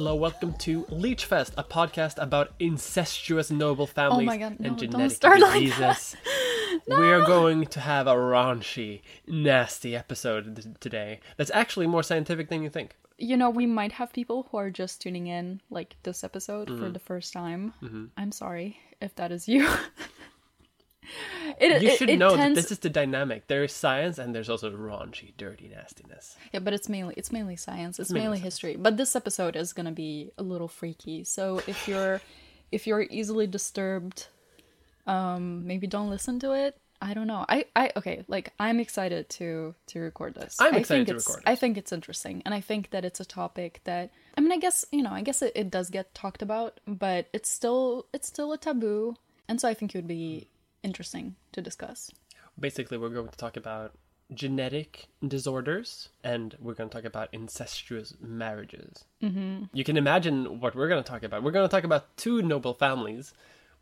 Hello, welcome to Leechfest, a podcast about incestuous noble families my God, no, and genetic start like diseases. We are going to have a raunchy, nasty episode today. That's actually more scientific than you think. You know, we might have people who are just tuning in, like this episode, Mm-hmm. for the first time. I'm sorry if that is you. it, You should it know tends- that this is the dynamic. There is science, and there's also raunchy, dirty nastiness. Yeah, but it's mainly it's mainly science. It's mainly mainly science. history. But this episode is gonna be a little freaky. So if you're if you're easily disturbed, um, maybe don't listen to it. I don't know. I, I okay, like I'm excited to to record this. I'm I excited think to it's, record I think it's interesting, and I think that it's a topic that I mean, I guess you know, I guess it, it does get talked about, but it's still it's still a taboo, and so I think it would be interesting to discuss. Basically, we're going to talk about genetic disorders, and we're going to talk about incestuous marriages. Mm-hmm. You can imagine what we're going to talk about. We're going to talk about two noble families.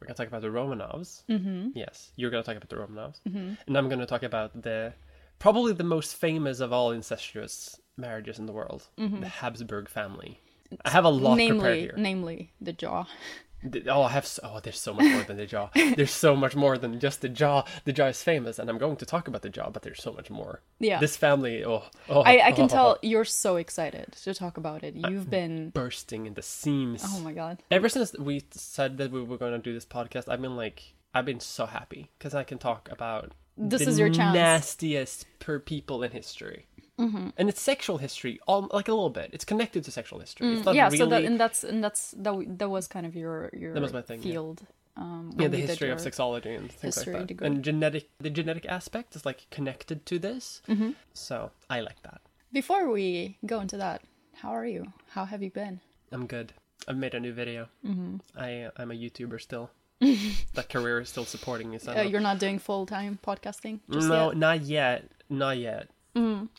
We're going to talk about the Romanovs. Mm-hmm. Yes, you're going to talk about the Romanovs, mm-hmm. and I'm going to talk about the probably the most famous of all incestuous marriages in the world, the Habsburg family. I have a lot prepared here. namely the jaw. Oh, I have. So, oh, there's so much more than the jaw. There's so much more than just the jaw. The jaw is famous, and I'm going to talk about the jaw, but there's so much more. Yeah. This family. Oh, oh I, I can oh, tell you're so excited to talk about it. Uh, You've been bursting in the seams. oh my god. Ever since we said that we were going to do this podcast, I've been like, I've been so happy because I can talk about This the is your chance. nastiest per people in history. Mm-hmm. And it's sexual history, all like a little bit. It's connected to sexual history. It's not yeah, really. so that and that's and that's that that was kind of your your That was my thing, yeah. field. Um, yeah, the history of sexology and things like that. degree. And genetic, the genetic aspect is like connected to this. Mm-hmm. So I like that. Before we go into that, how are you? How have you been? I'm good. I've made a new video. Mm-hmm. I I'm a YouTuber still. that career is still supporting me. So Uh, you're not doing full time podcasting just no, yet. not yet, not yet.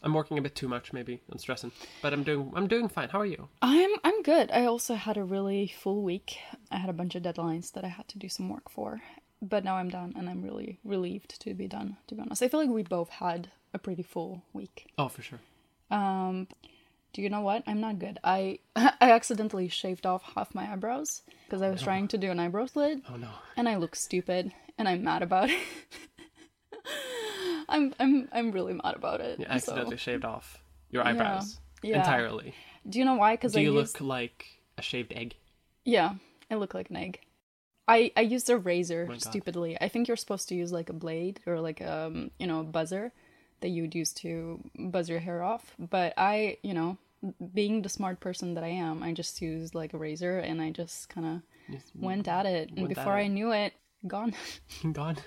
I'm working a bit too much, maybe. I'm stressing, but I'm doing I'm doing fine. How are you? I'm I'm good. I also had a really full week. I had a bunch of deadlines that I had to do some work for, but now I'm done, and I'm really relieved to be done. To be honest, I feel like we both had a pretty full week. Oh, for sure. Um, do you know what? I'm not good. I I accidentally shaved off half my eyebrows because I was trying to do an eyebrow slit, Oh no. and I look stupid, and I'm mad about it. I'm I'm I'm really mad about it. You so- accidentally shaved off your eyebrows Yeah. entirely. Do you know why? Because Do I you used, look like a shaved egg? yeah, I look like an egg. I I used a razor God. stupidly. I think you're supposed to use like a blade or like um you know a buzzer that you would use to buzz your hair off. But I you know being the smart person that I am, I just used like a razor and I just kind of went at it, and Went at before I it. knew it, gone. gone.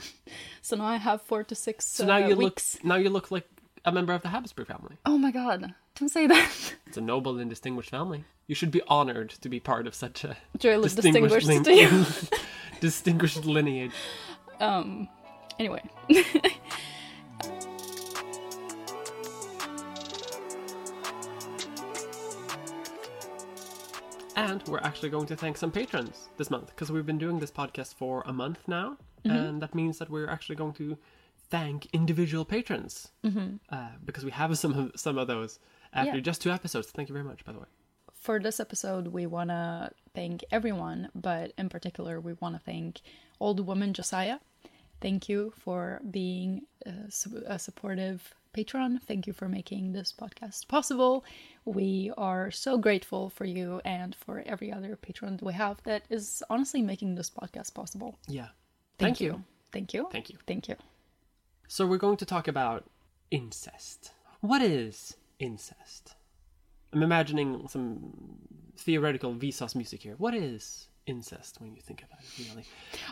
so now I have four to six. So now uh, you weeks. look now you look like a member of the Habsburg family. Oh my god! Don't say that. It's a noble and distinguished family. You should be honored to be part of such a distinguished, distinguished lin- distinguished lineage. um. Anyway. And we're actually going to thank some patrons this month because we've been doing this podcast for a month now, mm-hmm. and that means that we're actually going to thank individual patrons mm-hmm. uh, because we have some of, some of those after Yeah. just two episodes. Thank you very much, by the way. For this episode, we want to thank everyone, but in particular, we want to thank Old Woman Josiah. Thank you for being uh, a, a supportive patron. Thank you for making this podcast possible. We are so grateful for you and for every other patron that we have that is honestly making this podcast possible. Yeah. Thank, you. Thank you. Thank you. Thank you. So we're going to talk about incest. What is incest? I'm imagining some theoretical Vsauce music here. What is incest when you think about it, really?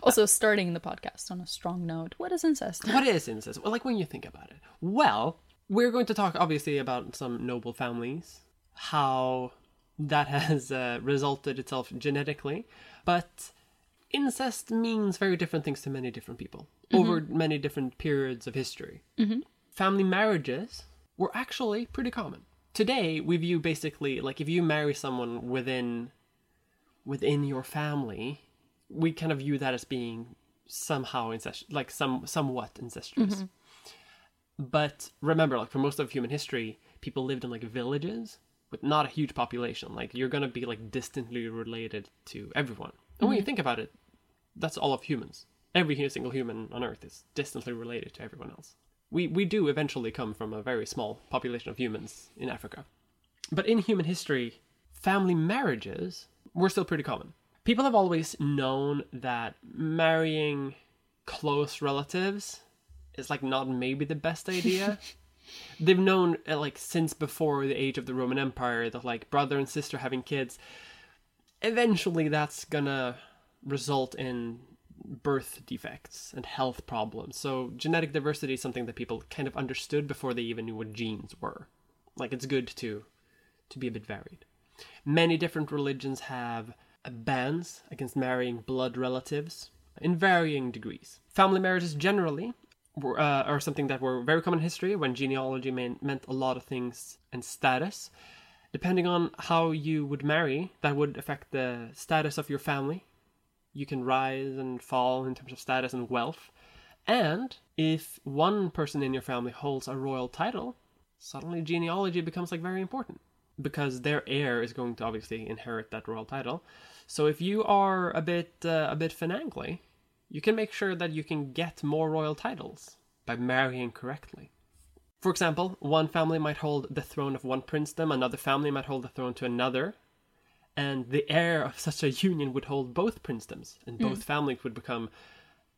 Also, starting the podcast on a strong note. What is incest? What is incest? Well, like when you think about it. Well, we're going to talk obviously about some noble families, how that has uh, resulted itself genetically, but incest means very different things to many different people over many different periods of history. family marriages were actually pretty common. Today, we view basically like if you marry someone within within your family, we kind of view that as being somehow incestuous, like some somewhat incestuous. Mm-hmm. But remember, like for most of human history, people lived in like villages with not a huge population. Like you're gonna be like distantly related to everyone. And when you mm-hmm. think about it, that's all of humans. Every single human on Earth is distantly related to everyone else. We we do eventually come from a very small population of humans in Africa. But in human history, family marriages were still pretty common. People have always known that marrying close relatives is like not maybe the best idea. They've known uh, like since before the age of the Roman Empire that like brother and sister having kids eventually that's gonna result in birth defects and health problems. So genetic diversity is something that people kind of understood before they even knew what genes were. Like it's good to to be a bit varied. Many different religions have bans against marrying blood relatives in varying degrees. Family marriages generally were, uh, are something that were very common in history when genealogy mean, meant a lot of things and status. Depending on how you would marry, that would affect the status of your family. You can rise and fall in terms of status and wealth. And if one person in your family holds a royal title, suddenly genealogy becomes like very important because their heir is going to obviously inherit that royal title. So if you are a bit uh, a bit finagly, you can make sure that you can get more royal titles by marrying correctly. For example, one family might hold the throne of one princedom, another family might hold the throne to another, and the heir of such a union would hold both princedoms, and both families would become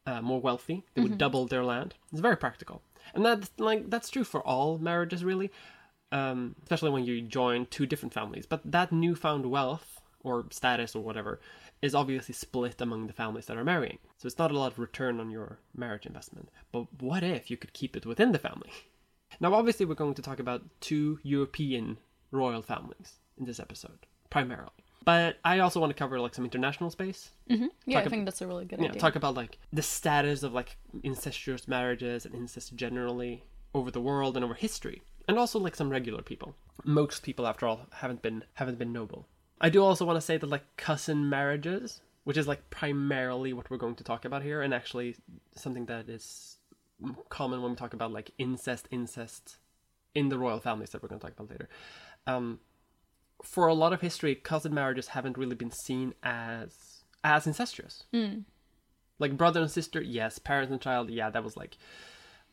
uh, more wealthy. They would double their land. It's very practical, and that's like that's true for all marriages, really, um, especially when you join two different families. But that newfound wealth or status or whatever is obviously split among the families that are marrying. So it's not a lot of return on your marriage investment. But what if you could keep it within the family? Now, obviously, we're going to talk about two European royal families in this episode, primarily. But I also want to cover like some international space. Yeah, Talk I ab- think that's a really good Yeah, idea. talk about like the status of like incestuous marriages and incest generally over the world and over history, and also like some regular people. Most people, after all, haven't been haven't been noble. I do also want to say that like cousin marriages, which is like primarily what we're going to talk about here, and actually something that is common when we talk about like incest, incest in the royal families that we're going to talk about later. Um, for a lot of history, cousin marriages haven't really been seen as as incestuous. Like brother and sister, yes. Parents and child, yeah, that was like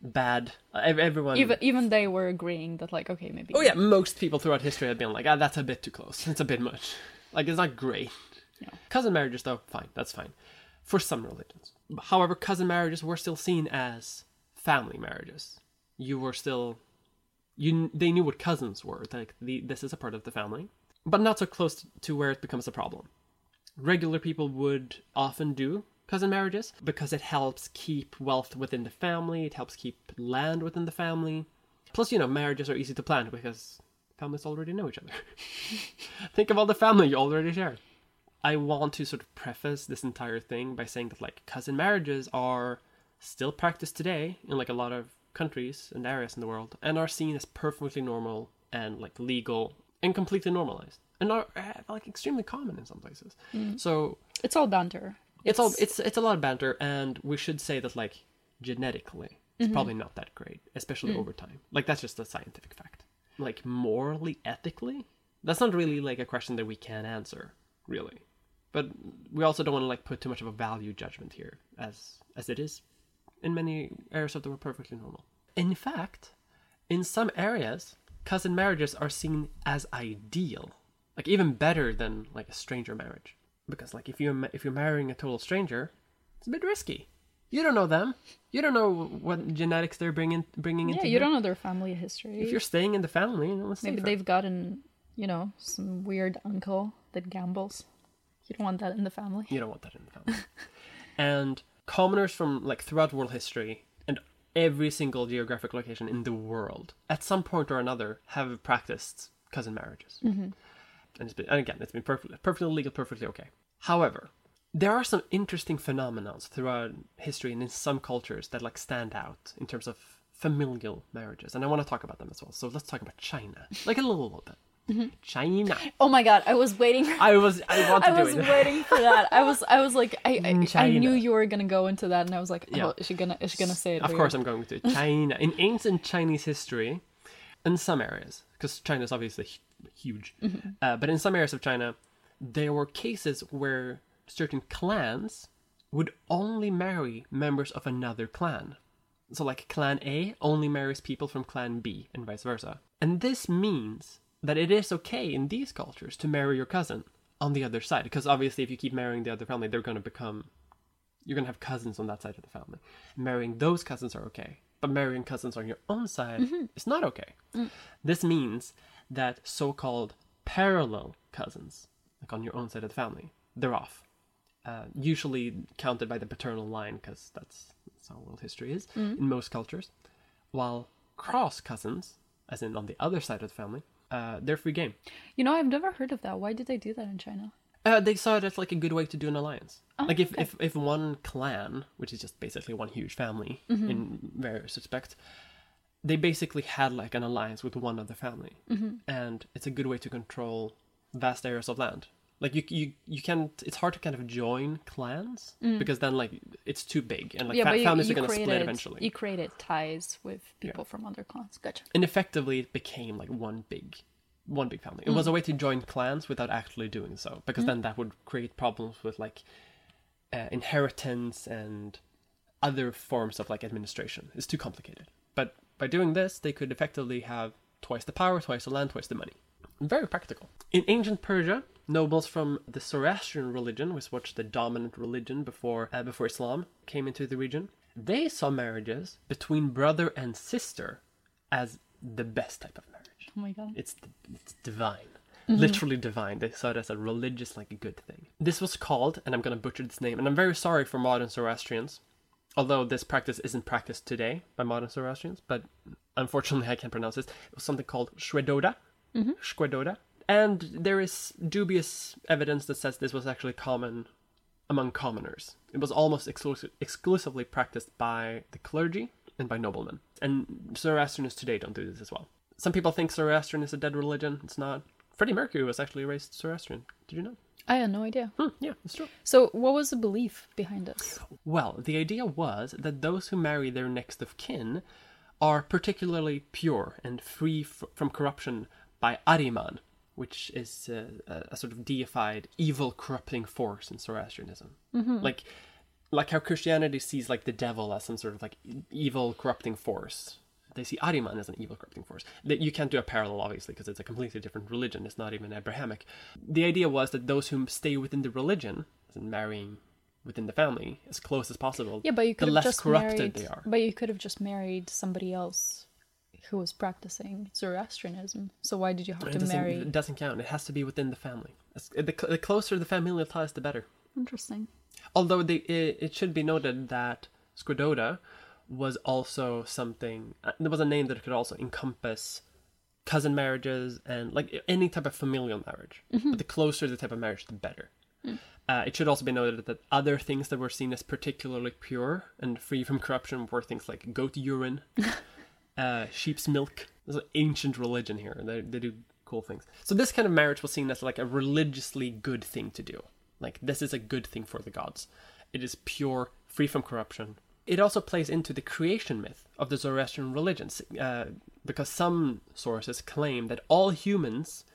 bad. Uh, everyone. even even they were agreeing that like okay maybe oh yeah, most people throughout history have been like, ah, that's a bit too close. It's a bit much. Like it's not great. Yeah. Cousin marriages, though, fine. That's fine for some religions. However, cousin marriages were still seen as family marriages. You were still, you they knew what cousins were. Like the, this is a part of the family, but not so close to where it becomes a problem. Regular people would often do cousin marriages because it helps keep wealth within the family. It helps keep land within the family. Plus, you know, marriages are easy to plan because families already know each other. Think of all the family you already share. I want to sort of preface this entire thing by saying that like cousin marriages are still practiced today in like a lot of countries and areas in the world and are seen as perfectly normal and like legal and completely normalized and are uh, like extremely common in some places. So it's all banter it's all it's it's a lot of banter and we should say that like genetically it's mm-hmm. probably not that great especially mm. over time. Like that's just a scientific fact. Like morally ethically that's not really like a question that we can answer really. But we also don't want to like put too much of a value judgment here as as it is in many areas of the world perfectly normal. In fact in some areas cousin marriages are seen as ideal like even better than like a stranger marriage because like if you if you're marrying a total stranger it's a bit risky you don't know them you don't know what genetics they're bringing bringing yeah into you here. don't know their family history if you're staying in the family you know maybe they've gotten you know some weird uncle that gambles you don't want that in the family You don't want that in the family. and commoners from like throughout world history and every single geographic location in the world, at some point or another, have practiced cousin marriages. Mm-hmm. And it's been, and again, it's been perfectly, perfectly legal, perfectly okay. However, there are some interesting phenomena throughout history and in some cultures that like stand out in terms of familial marriages, and I want to talk about them as well. So let's talk about China, like a little, bit. Mm-hmm. China. Oh my god, I was waiting. I was. I want to I was it. waiting for that. I was. I was like, I. I, I knew you were gonna go into that, and I was like, oh, Yeah. is she gonna? Is she gonna say it? Of course, I'm going to China. In ancient Chinese history, in some areas, because China is obviously hu- huge, mm-hmm. uh, but in some areas of China, there were cases where certain clans would only marry members of another clan. So, like Clan A only marries people from Clan B, and vice versa. And this means that it is okay in these cultures to marry your cousin on the other side, because obviously, if you keep marrying the other family, they're going to become you're gonna have cousins on that side of the family. Marrying those cousins are okay, but marrying cousins on your own side mm-hmm. is not okay. Mm. This means that so-called parallel cousins, like on your own side of the family, they're off. Uh, usually counted by the paternal line, because that's, that's how world history is in most cultures. While cross cousins, as in on the other side of the family, uh, they're free game. You know, I've never heard of that. Why did they do that in China? Uh, they saw it as like a good way to do an alliance. Oh, like if, if if one clan, which is just basically one huge family Mm-hmm. in various respects, they basically had like an alliance with one other family, Mm-hmm. and it's a good way to control vast areas of land. Like you you you can't. It's hard to kind of join clans because then like it's too big and like Mm. yeah, fa- you, families you are going to split created eventually. you created ties with people from other clans. Gotcha. And effectively, it became like one big, one big family. It was a way to join clans without actually doing so, because then that would create problems with like uh, inheritance and other forms of like administration. It's too complicated. But by doing this, they could effectively have twice the power, twice the land, twice the money. Very practical. In ancient Persia, nobles from the Zoroastrian religion, which was the dominant religion before uh, before Islam came into the region, they saw marriages between brother and sister as the best type of marriage. Oh my god. It's it's divine. Literally divine. They saw it as a religious, like a good thing. This was called, and I'm going to butcher this name, and I'm very sorry for modern Zoroastrians, although this practice isn't practiced today by modern Zoroastrians, but unfortunately I can't pronounce this. It was something called Shwedoda. Mm-hmm. Shwedoda. And there is dubious evidence that says this was actually common among commoners. It was almost exclusive, exclusively practiced by the clergy and by noblemen. And Zoroastrians today don't do this as well. Some people think Zoroastrian is a dead religion. It's not. Freddie Mercury was actually raised Zoroastrian. Did you know? I had no idea. Hmm, yeah, that's true. So, what was the belief behind this? Well, the idea was that those who marry their next of kin are particularly pure and free f- from corruption by Ahriman, which is uh, a, sort of deified evil corrupting force in Zoroastrianism. Like, like how Christianity sees like the devil as some sort of like evil corrupting force. They see Ahriman as an evil corrupting force. That you can't do a parallel, obviously, because it's a completely different religion. It's not even Abrahamic. The idea was that those who stay within the religion, as in marrying within the family as close as possible, Yeah, but you could have less just corrupted married. they are. But you could have just married somebody else who was practicing Zoroastrianism. So why did you have It to marry? it doesn't count. It has to be within the family. The, the closer the familial ties, the better. Interesting. Although they, it, it should be noted that Squidota was also something. Uh, there was a name that could also encompass cousin marriages and like any type of familial marriage. But the closer the type of marriage, the better. Uh, it should also be noted that other things that were seen as particularly pure and free from corruption were things like goat urine, uh, sheep's milk. There's an ancient religion here. They, they do cool things. So this kind of marriage was seen as like a religiously good thing to do. Like this is a good thing for the gods. It is pure, free from corruption. It also plays into the creation myth of the Zoroastrian religions, uh, because some sources claim that all humans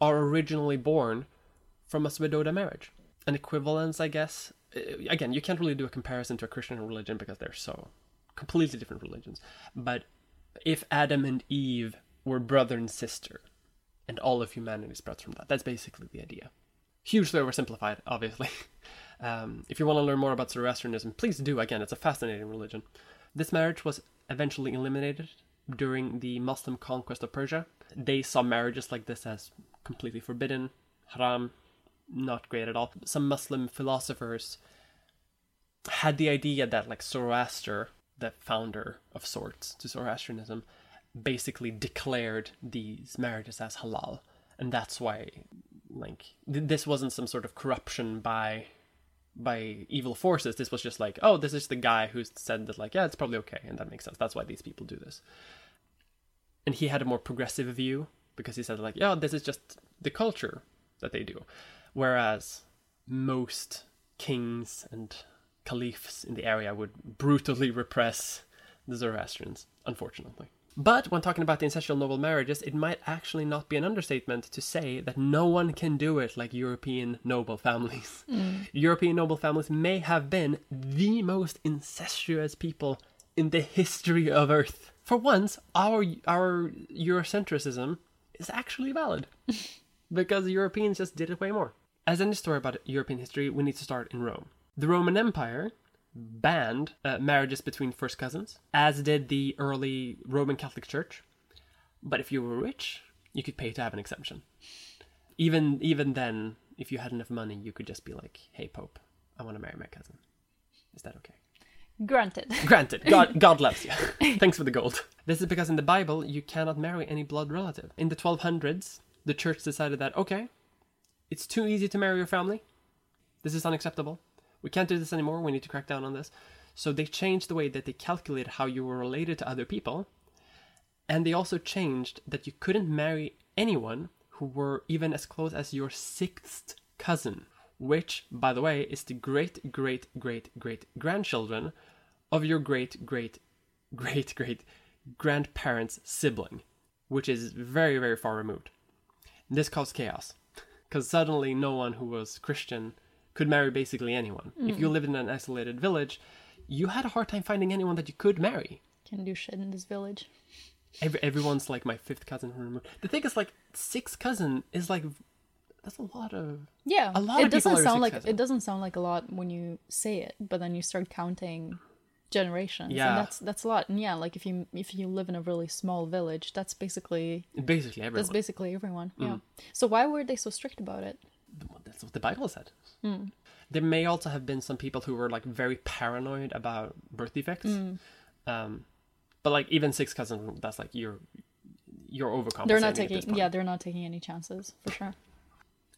are originally born from a Svedota marriage. An equivalence, I guess. Uh, Again, you can't really do a comparison to a Christian religion because they're so completely different religions. But if Adam and Eve were brother and sister, and all of humanity sprouts from that, that's basically the idea. Hugely oversimplified, obviously. Um, if you want to learn more about Zoroastrianism, please do. Again, it's a fascinating religion. This marriage was eventually eliminated during the Muslim conquest of Persia. They saw marriages like this as completely forbidden, haram, not great at all. Some Muslim philosophers had the idea that, like, Zoroaster, the founder of sorts to Zoroastrianism, basically declared these marriages as halal. And that's why, like, th- this wasn't some sort of corruption by by evil forces. This was just like, oh, this is the guy who said that, like, yeah, it's probably okay, and that makes sense. That's why these people do this. And he had a more progressive view because he said, like, yeah, this is just the culture that they do. Whereas most kings and caliphs in the area would brutally repress the Zoroastrians, unfortunately. But when talking about the ancestral noble marriages, it might actually not be an understatement to say that no one can do it like European noble families. Mm. European noble families may have been the most incestuous people in the history of Earth. For once, our our Eurocentrism is actually valid because Europeans just did it way more. As any story about European history, we need to start in Rome. The Roman Empire banned uh, marriages between first cousins, as did the early Roman Catholic Church. But if you were rich, you could pay to have an exemption. Even even then, if you had enough money, you could just be like, "Hey, Pope, I want to marry my cousin. Is that okay?" Granted. Granted. God, God loves you. Thanks for the gold. This is because in the Bible, you cannot marry any blood relative. In the 1200s, the church decided that, okay, it's too easy to marry your family. This is unacceptable. We can't do this anymore. We need to crack down on this. So they changed the way that they calculated how you were related to other people. And they also changed that you couldn't marry anyone who were even as close as your sixth cousin, which, by the way, is the great, great, great, great grandchildren of your great, great, great, great grandparents' sibling, which is very, very far removed. This caused chaos because suddenly no one who was Christian could marry basically anyone. Mm. If you lived in an isolated village, you had a hard time finding anyone that you could marry. Can do shit in this village. Every, everyone's like my fifth cousin removed. The thing is, like sixth cousin is like that's a lot of yeah. A lot it of doesn't sound like cousin. it doesn't sound like a lot when you say it, but then you start counting generations. Yeah, and that's that's a lot. And yeah, like if you if you live in a really small village, that's basically basically everyone. That's basically everyone. Mm. Yeah. So why were they so strict about it? That's what the Bible said. Mm. There may also have been some people who were like very paranoid about birth defects. Mm. Um, but like even six cousins, that's like you're you're overcompensating. They're not taking yeah, they're not taking any chances for sure.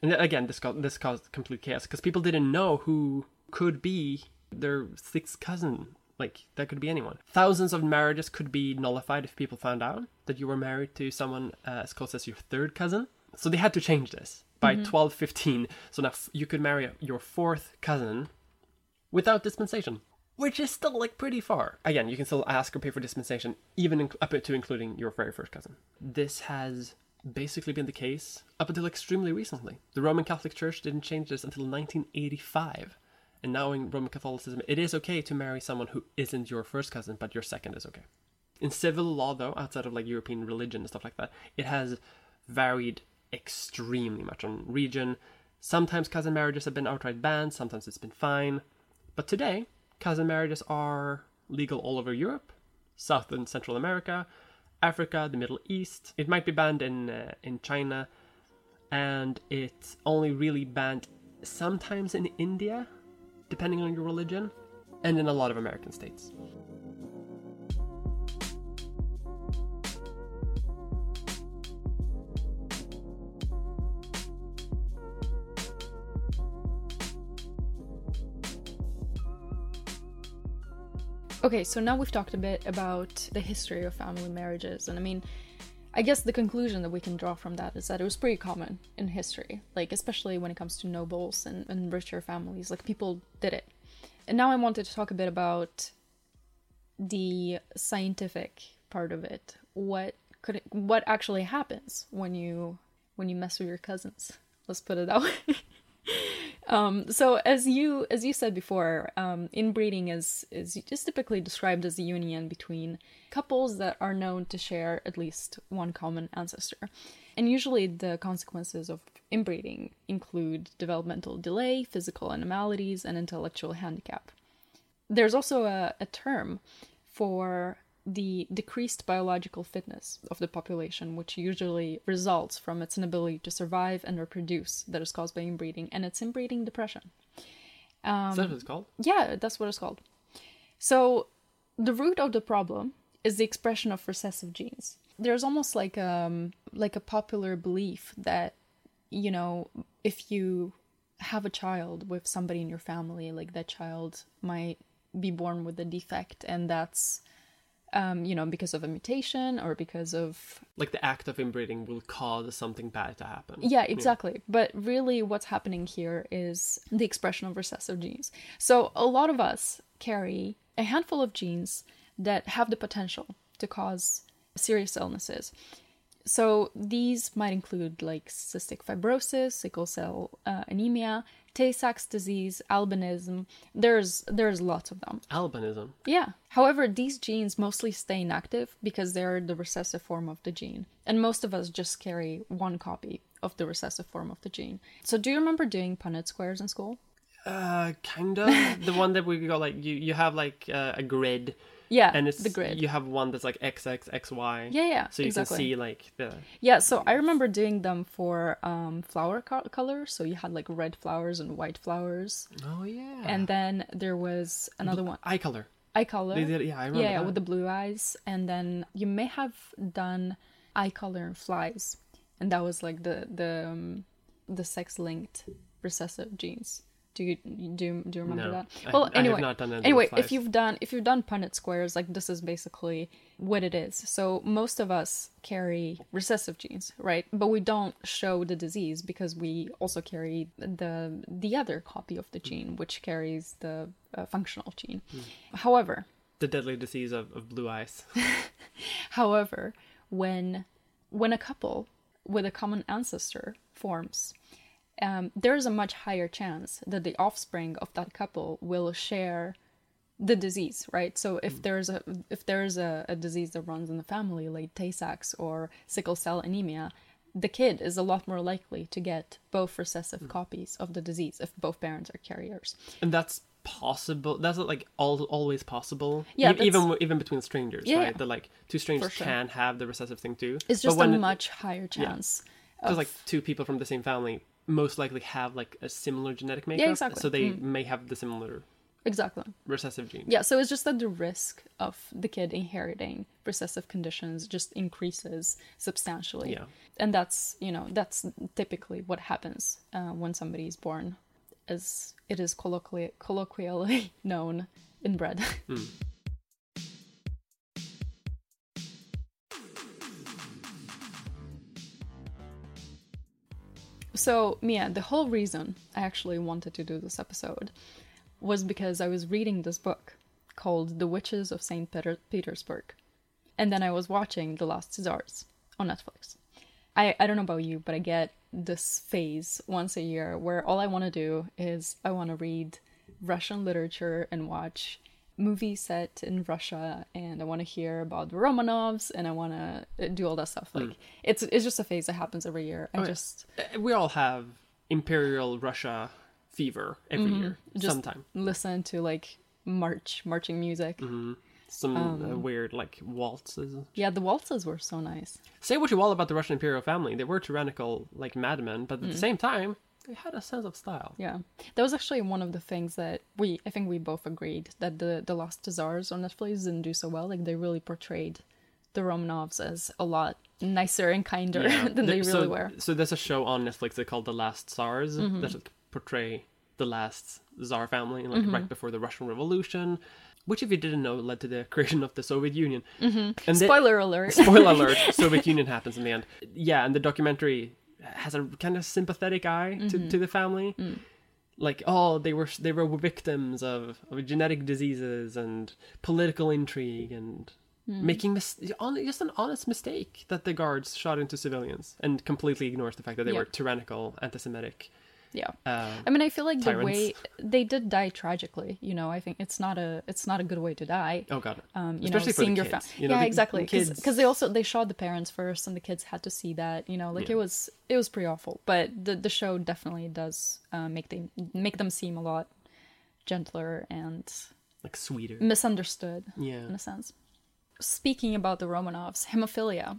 And again, this caused this caused complete chaos because people didn't know who could be their sixth cousin. Like that could be anyone. Thousands of marriages could be nullified if people found out that you were married to someone uh, as close as your third cousin. So they had to change this by mm-hmm. 1215. So now you could marry your fourth cousin without dispensation, which is still like pretty far. Again, you can still ask or pay for dispensation, even in, up to including your very first cousin. This has basically been the case up until extremely recently. The Roman Catholic Church didn't change this until 1985. And now in Roman Catholicism, it is okay to marry someone who isn't your first cousin, but your second is okay. In civil law, though, outside of like European religion and stuff like that, it has varied extremely much on region. Sometimes cousin marriages have been outright banned, sometimes it's been fine. But today, cousin marriages are legal all over Europe, South and Central America, Africa, the Middle East. It might be banned in uh, in China, and it's only really banned sometimes in India, depending on your religion, and in a lot of American states. Okay, so now we've talked a bit about the history of family marriages, and I mean, I guess the conclusion that we can draw from that is that it was pretty common in history, like especially when it comes to nobles and, and richer families, like people did it. And now I wanted to talk a bit about the scientific part of it. What could it, what actually happens when you when you mess with your cousins? Let's put it that way. Um, so as you as you said before, um, inbreeding is is just typically described as a union between couples that are known to share at least one common ancestor. And usually the consequences of inbreeding include developmental delay, physical anomalies, and intellectual handicap. There's also a, a term for the decreased biological fitness of the population, which usually results from its inability to survive and reproduce, that is caused by inbreeding, and it's inbreeding depression. Um, is that what it's called? Yeah, that's what it's called. So, the root of the problem is the expression of recessive genes. There's almost like um like a popular belief that you know if you have a child with somebody in your family, like that child might be born with a defect, and that's um, you know because of a mutation or because of Like the act of inbreeding will cause something bad to happen. yeah, exactly. But really, what's happening here is the expression of recessive genes. So, a lot of us carry a handful of genes that have the potential to cause serious illnesses. So, these might include like cystic fibrosis, sickle cell uh, anemia, Tay Sachs disease, albinism. There's there's lots of them. Albinism. Yeah. However, these genes mostly stay inactive because they're the recessive form of the gene. And most of us just carry one copy of the recessive form of the gene. So, do you remember doing Punnett squares in school? Uh, kind of. the one that we got like you you have like uh, a grid Yeah, and it's the grid. You have one that's like X X X Y. Yeah, yeah, So you exactly. can see like the Yeah, so I remember doing them for um, flower co- color. So you had like red flowers and white flowers. oh yeah And then there was another one, eye color. eye color. They did, yeah, I remember yeah, that. with the blue eyes. And then you may have done eye color and flies. And that was like the the um, the sex linked recessive genes. Do you do you, do you remember No, that? I- Well, I anyway, done anyway, if you've done if you've done Punnett squares, like this is basically what it is. So most of us carry recessive genes, right? But we don't show the disease because we also carry the the other copy of the gene, which carries the uh, functional gene. Hmm. However, The deadly disease of, of blue eyes. However, when when a couple with a common ancestor forms, um, there's a much higher chance that the offspring of that couple will share the disease, right? So if there's a if there's a, a disease that runs in the family, like Tay Sachs or sickle cell anemia, the kid is a lot more likely to get both recessive copies of the disease if both parents are carriers. and that's possible. That's like all always possible. Yeah, E- even even between strangers, Yeah, right? yeah. That like two strangers sure. can have the recessive thing too. It's just a when it- much higher chance. because like two people from the same family most likely have like a similar genetic makeup. Yeah, exactly. So they Mm. may have the similar Exactly. recessive gene. Yeah, so it's just that the risk of the kid inheriting recessive conditions just increases substantially. Yeah. And that's, you know, that's typically what happens uh, when somebody is born, as it is colloquially, colloquially known, inbred. So, Mia, the whole reason I actually wanted to do this episode was because I was reading this book called The Witches of St. Peter- Petersburg. And then I was watching The Last Czars on Netflix. I, I don't know about you, but I get this phase once a year where all I want to do is I want to read Russian literature and watch movies set in Russia and I want to hear about the Romanovs and I want to do all that stuff. Like it's it's just a phase that happens every year. I Oh, just Uh, We all have Imperial Russia fever every year, Mm-hmm. Just- sometime. listen to like march marching music. Some Um, uh, weird like waltzes. Yeah, the waltzes were so nice. Say what you will about the Russian imperial family, they were tyrannical like madmen, but at Mm. the same time, they had a sense of style. Yeah, that was actually one of the things that we I think we both agreed that the the Last Czars on Netflix didn't do so well. Like they really portrayed the Romanovs as a lot nicer and kinder than they There- really so, were. So there's a show on Netflix they called The Last Tsars Mm-hmm. that portray the last Tsar family, like Mm-hmm. right before the Russian Revolution, which, if you didn't know, led to the creation of the Soviet Union. And they- Mm-hmm. Spoiler alert. spoiler alert soviet union happens in the end yeah and the documentary has a kind of sympathetic eye to, Mm-hmm. to the family Mm. like oh they were they were victims of, of genetic diseases and political intrigue and Mm. making mis- just an honest mistake that the guards shot into civilians and completely ignores the fact that they were tyrannical anti-semitic yeah. uh, I mean, I feel like the way they did die tragically. You know, I think it's not a it's not a good way to die. oh god um, you especially know, for seeing your family. you know, yeah, the- exactly. Because they also they shot the parents first, and the kids had to see that. You know, like Yeah. it was it was pretty awful. But the the show definitely does uh, make them make them seem a lot gentler and like sweeter misunderstood yeah in a sense. Speaking about the Romanovs, hemophilia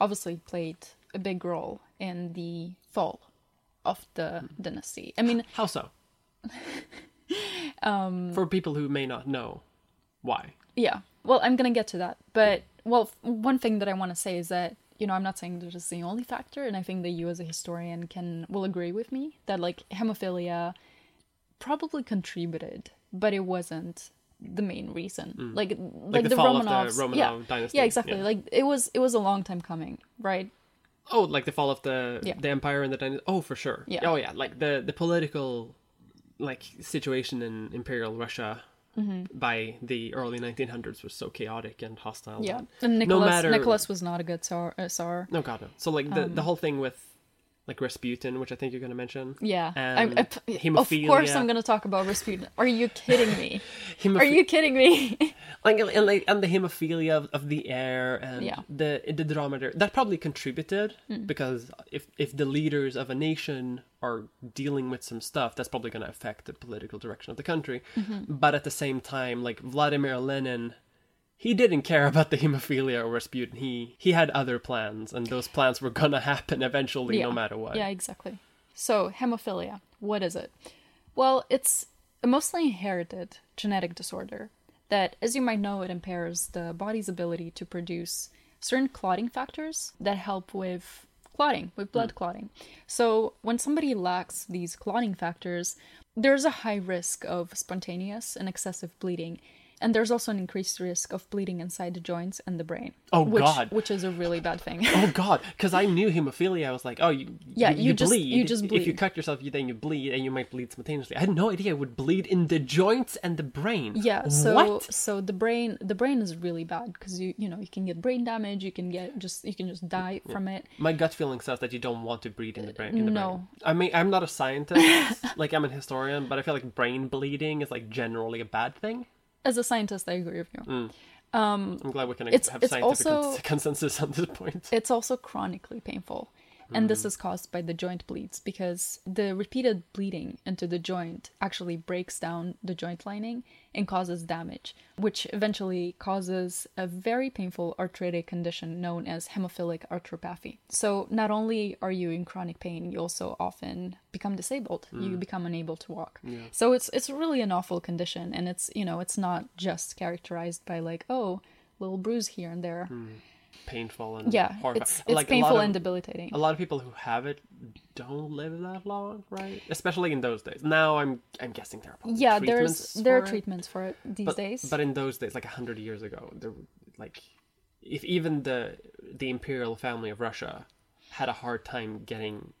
obviously played a big role in the fall of the dynasty. I mean, how so Um, for people who may not know why Yeah. Well, I'm going to get to that. But, well, f- one thing that I want to say is that you know, I'm not saying that it's the only factor, and I think that you as a historian can will agree with me that like hemophilia probably contributed, but it wasn't the main reason. Mm. Like, like, like the, the Romanovs, the Romanov yeah, dynasty. Yeah, exactly. Yeah. Like it was it was a long time coming, right? Oh, like the fall of the yeah. the empire and the dynasty. Oh, for sure. Yeah. Oh, yeah. Like the the political like situation in imperial Russia Mm-hmm. by the early 1900s was so chaotic and hostile. Yeah, and Nicholas, no matter... Nicholas was not a good tsar. Uh, tsar. No, God no. So like the um, the whole thing with like Rasputin, which I think you're going to mention. Yeah, and I, I, hemophilia. Of course, I'm going to talk about Rasputin. Are you kidding me? Hemoph- Are you kidding me? like and like and the hemophilia of, of the heir and yeah. the the dromedary that probably contributed mm. because if if the leaders of a nation are dealing with some stuff, that's probably going to affect the political direction of the country. Mm-hmm. But at the same time, like Vladimir Lenin he didn't care about the hemophilia or Rasputin. He he had other plans, and those plans were gonna happen eventually, yeah. no matter what. Yeah, exactly. So hemophilia, what is it? Well, it's a mostly inherited genetic disorder that, as you might know, it impairs the body's ability to produce certain clotting factors that help with clotting, with blood mm. clotting. So when somebody lacks these clotting factors, there's a high risk of spontaneous and excessive bleeding and there's also an increased risk of bleeding inside the joints and the brain. Oh which, God, which is a really bad thing. oh God, because I knew hemophilia. I was like, oh, you, yeah, you, you, you just, bleed. You just bleed. If you cut yourself, you then you bleed, and you might bleed spontaneously. I had no idea it would bleed in the joints and the brain. Yeah, so what? so the brain the brain is really bad because you you know you can get brain damage. You can get just you can just die yeah. from it. My gut feeling says that you don't want to bleed in the brain. In the no, brain. I mean I'm not a scientist, like I'm an historian, but I feel like brain bleeding is like generally a bad thing as a scientist, I agree with you. Mm. Um, I'm glad we can it's, have it's scientific also, consensus on this point. It's also chronically painful. And this mm. is caused by the joint bleeds because the repeated bleeding into the joint actually breaks down the joint lining and causes damage, which eventually causes a very painful arthritic condition known as hemophilic arthropathy. So, not only are you in chronic pain, you also often become disabled. Mm. You become unable to walk. Yeah. So, it's it's really an awful condition and it's, you know, it's not just characterized by like, oh, little bruise here and there. Mm painful and yeah, horrifying. it's, it's like painful of, and debilitating. A lot of people who have it don't live that long, right? Especially in those days. Now I'm I'm guessing there are yeah, there's there are treatments for it these but, days. But in those days, like a hundred years ago, there like if even the the imperial family of Russia had a hard time getting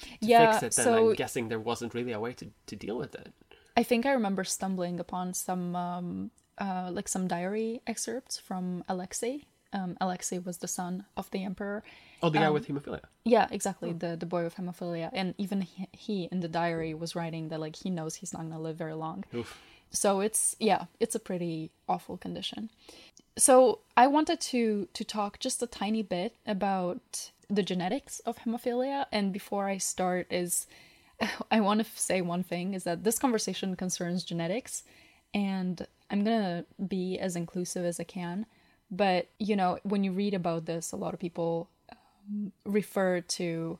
to yeah, fix it, then so, I'm guessing there wasn't really a way to, to deal with it. I think I remember stumbling upon some um, uh, like some diary excerpts from Alexei um, Alexei was the son of the emperor. Oh, the guy um, with hemophilia. Yeah, exactly. Oh. The the boy with hemophilia, and even he, he, in the diary was writing that like he knows he's not gonna live very long. Oof. So it's yeah, it's a pretty awful condition. So I wanted to to talk just a tiny bit about the genetics of hemophilia, and before I start, is I want to say one thing is that this conversation concerns genetics, and I'm gonna be as inclusive as I can but, you know, when you read about this, a lot of people um, refer to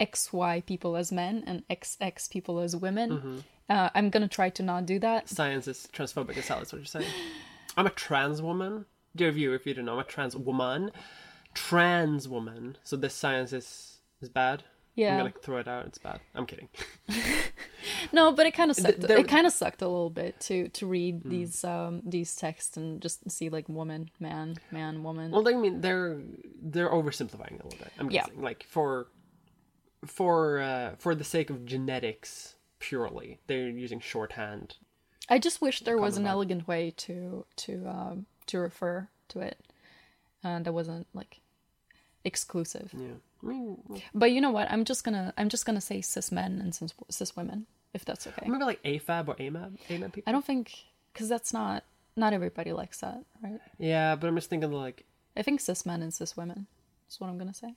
XY people as men and XX people as women. Mm-hmm. Uh, I'm going to try to not do that. Science is transphobic as hell, that's what you're saying. I'm a trans woman. Dear viewer, if you don't know, I'm a trans woman. Trans woman. So this science is, is bad. Yeah. I'm gonna throw it out. It's bad. I'm kidding. no, but it kind of sucked. There... It kind of sucked a little bit to to read mm. these um these texts and just see like woman, man, man, woman. Well, I mean, they're they're oversimplifying a little bit. I'm guessing. Yeah. Like for for uh, for the sake of genetics purely, they're using shorthand. I just wish there was an elegant way to to um to refer to it, and that wasn't like exclusive. Yeah. But you know what? I'm just gonna I'm just gonna say cis men and cis, cis women, if that's okay. Remember like AFAB or AMAB, AMAB people. I don't think because that's not not everybody likes that, right? Yeah, but I'm just thinking like I think cis men and cis women. is what I'm gonna say.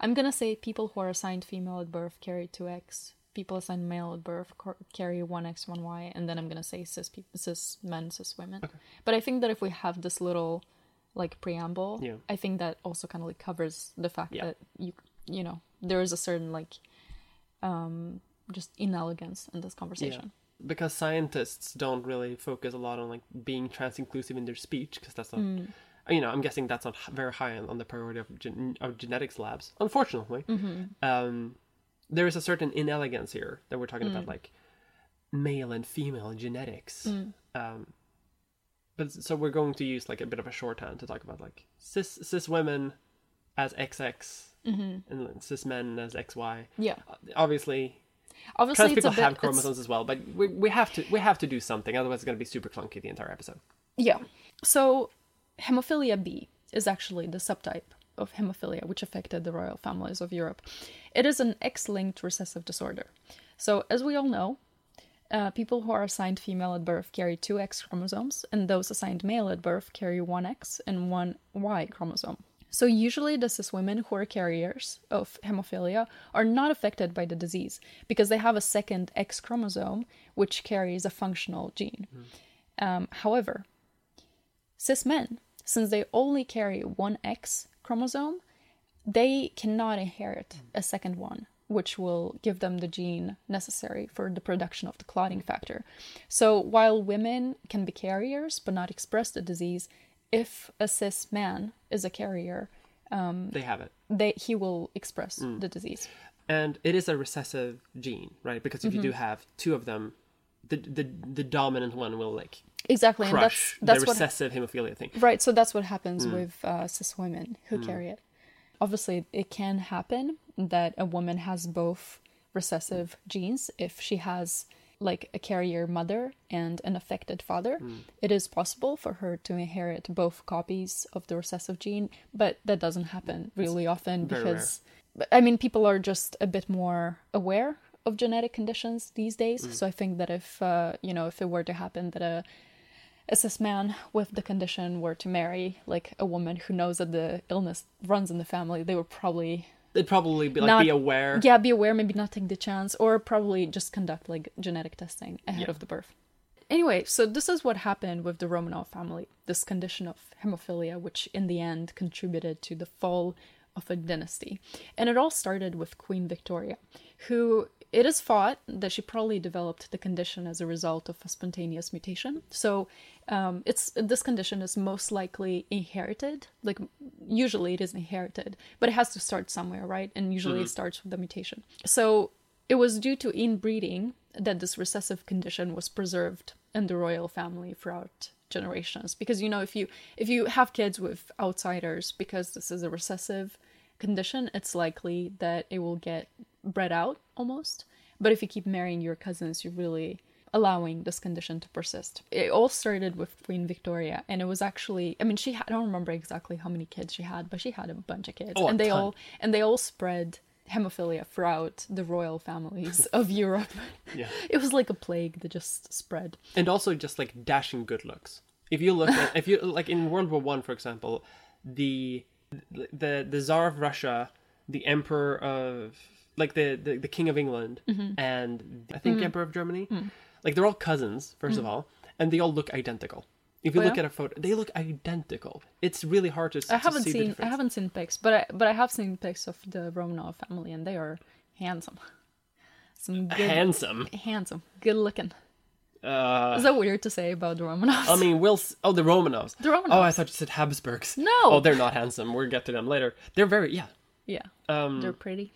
I'm gonna say people who are assigned female at birth carry two X. People assigned male at birth carry one X, one Y, and then I'm gonna say cis people, cis men, cis women. Okay. But I think that if we have this little like preamble yeah. i think that also kind of like covers the fact yeah. that you you know there is a certain like um just inelegance in this conversation yeah. because scientists don't really focus a lot on like being trans inclusive in their speech because that's not mm. you know, I'm guessing that's not very high on, on the priority of, gen- of genetics labs. Unfortunately, Mm-hmm. um, there is a certain inelegance here that we're talking Mm. about, like male and female genetics. Mm. Um, but so we're going to use like a bit of a shorthand to talk about like cis cis women as XX and cis men as XY. Yeah. Uh, Obviously, Obviously, trans people bit. have chromosomes as well, but we, we have to we have to do something, otherwise it's going to be super clunky the entire episode. Yeah. So, hemophilia B is actually the subtype of hemophilia which affected the royal families of Europe. It is an X linked recessive disorder. So, as we all know, uh, people who are assigned female at birth carry two X chromosomes, and those assigned male at birth carry one X and one Y chromosome. So, usually, the cis women who are carriers of hemophilia are not affected by the disease because they have a second X chromosome which carries a functional gene. Um, however, cis men, since they only carry one X chromosome, they cannot inherit a second one, which will give them the gene necessary for the production of the clotting factor. So while women can be carriers but not express the disease, if a cis man is a carrier, They have it. they he will express the disease. and it is a recessive gene, right? Because if you Mm-hmm. do have two of them, the the the dominant one will like Exactly, and that's crush that's the what recessive hemophilia thing. Right, so that's what happens with uh, cis women who carry it. Obviously, it can happen that a woman has both recessive genes if she has like a carrier mother and an affected father. It is possible for her to inherit both copies of the recessive gene, but that doesn't happen really often very because I mean people are just a bit more aware of genetic conditions these days. So I think that if uh, you know if it were to happen that a a cis man with the condition were to marry like a woman who knows that the illness runs in the family, they would probably It'd probably be like Not- be aware. yeah be aware, maybe not take the chance, or probably just conduct like genetic testing ahead Yeah. of the birth. Anyway, so this is what happened with the Romanov family. This condition of hemophilia, which in the end contributed to the fall of a dynasty, and it all started with Queen Victoria, who it is thought that she probably developed the condition as a result of a spontaneous mutation. So um, it's this condition is most likely inherited. Like usually it is inherited, but it has to start somewhere, right? And usually it starts with the mutation. So it was due to inbreeding that this recessive condition was preserved in the royal family throughout generations. Because you know, if you if you have kids with outsiders, because this is a recessive condition, it's likely that it will get bred out almost. But if you keep marrying your cousins, you're really allowing this condition to persist. It all started with Queen Victoria, and it was actually I mean she had, I don't remember exactly how many kids she had, but she had a bunch of kids, Oh, and they ton. all and they all spread hemophilia throughout the royal families of Europe. Yeah. It was like a plague that just spread. and also just like dashing good looks. If you look at, if you like in World War One, for example, the the the Tsar of Russia, the Emperor of like the the, the King of England, Mm-hmm. and I think Emperor of Germany, Mm. like they're all cousins 1st of all, and they all look identical. If you Oh, look yeah? at a photo, they look identical. It's really hard to. I haven't see seen I haven't seen pics, but I but I have seen pics of the Romanov family, and they are handsome. Some good, handsome. handsome, good looking. Uh, Is that weird to say about the Romanovs? I mean, Will. S- Oh, the Romanovs. The Romanovs. Oh, I thought you said Habsburgs. No. Oh, they're not handsome. We'll get to them later. They're very yeah. yeah, Um, they're pretty.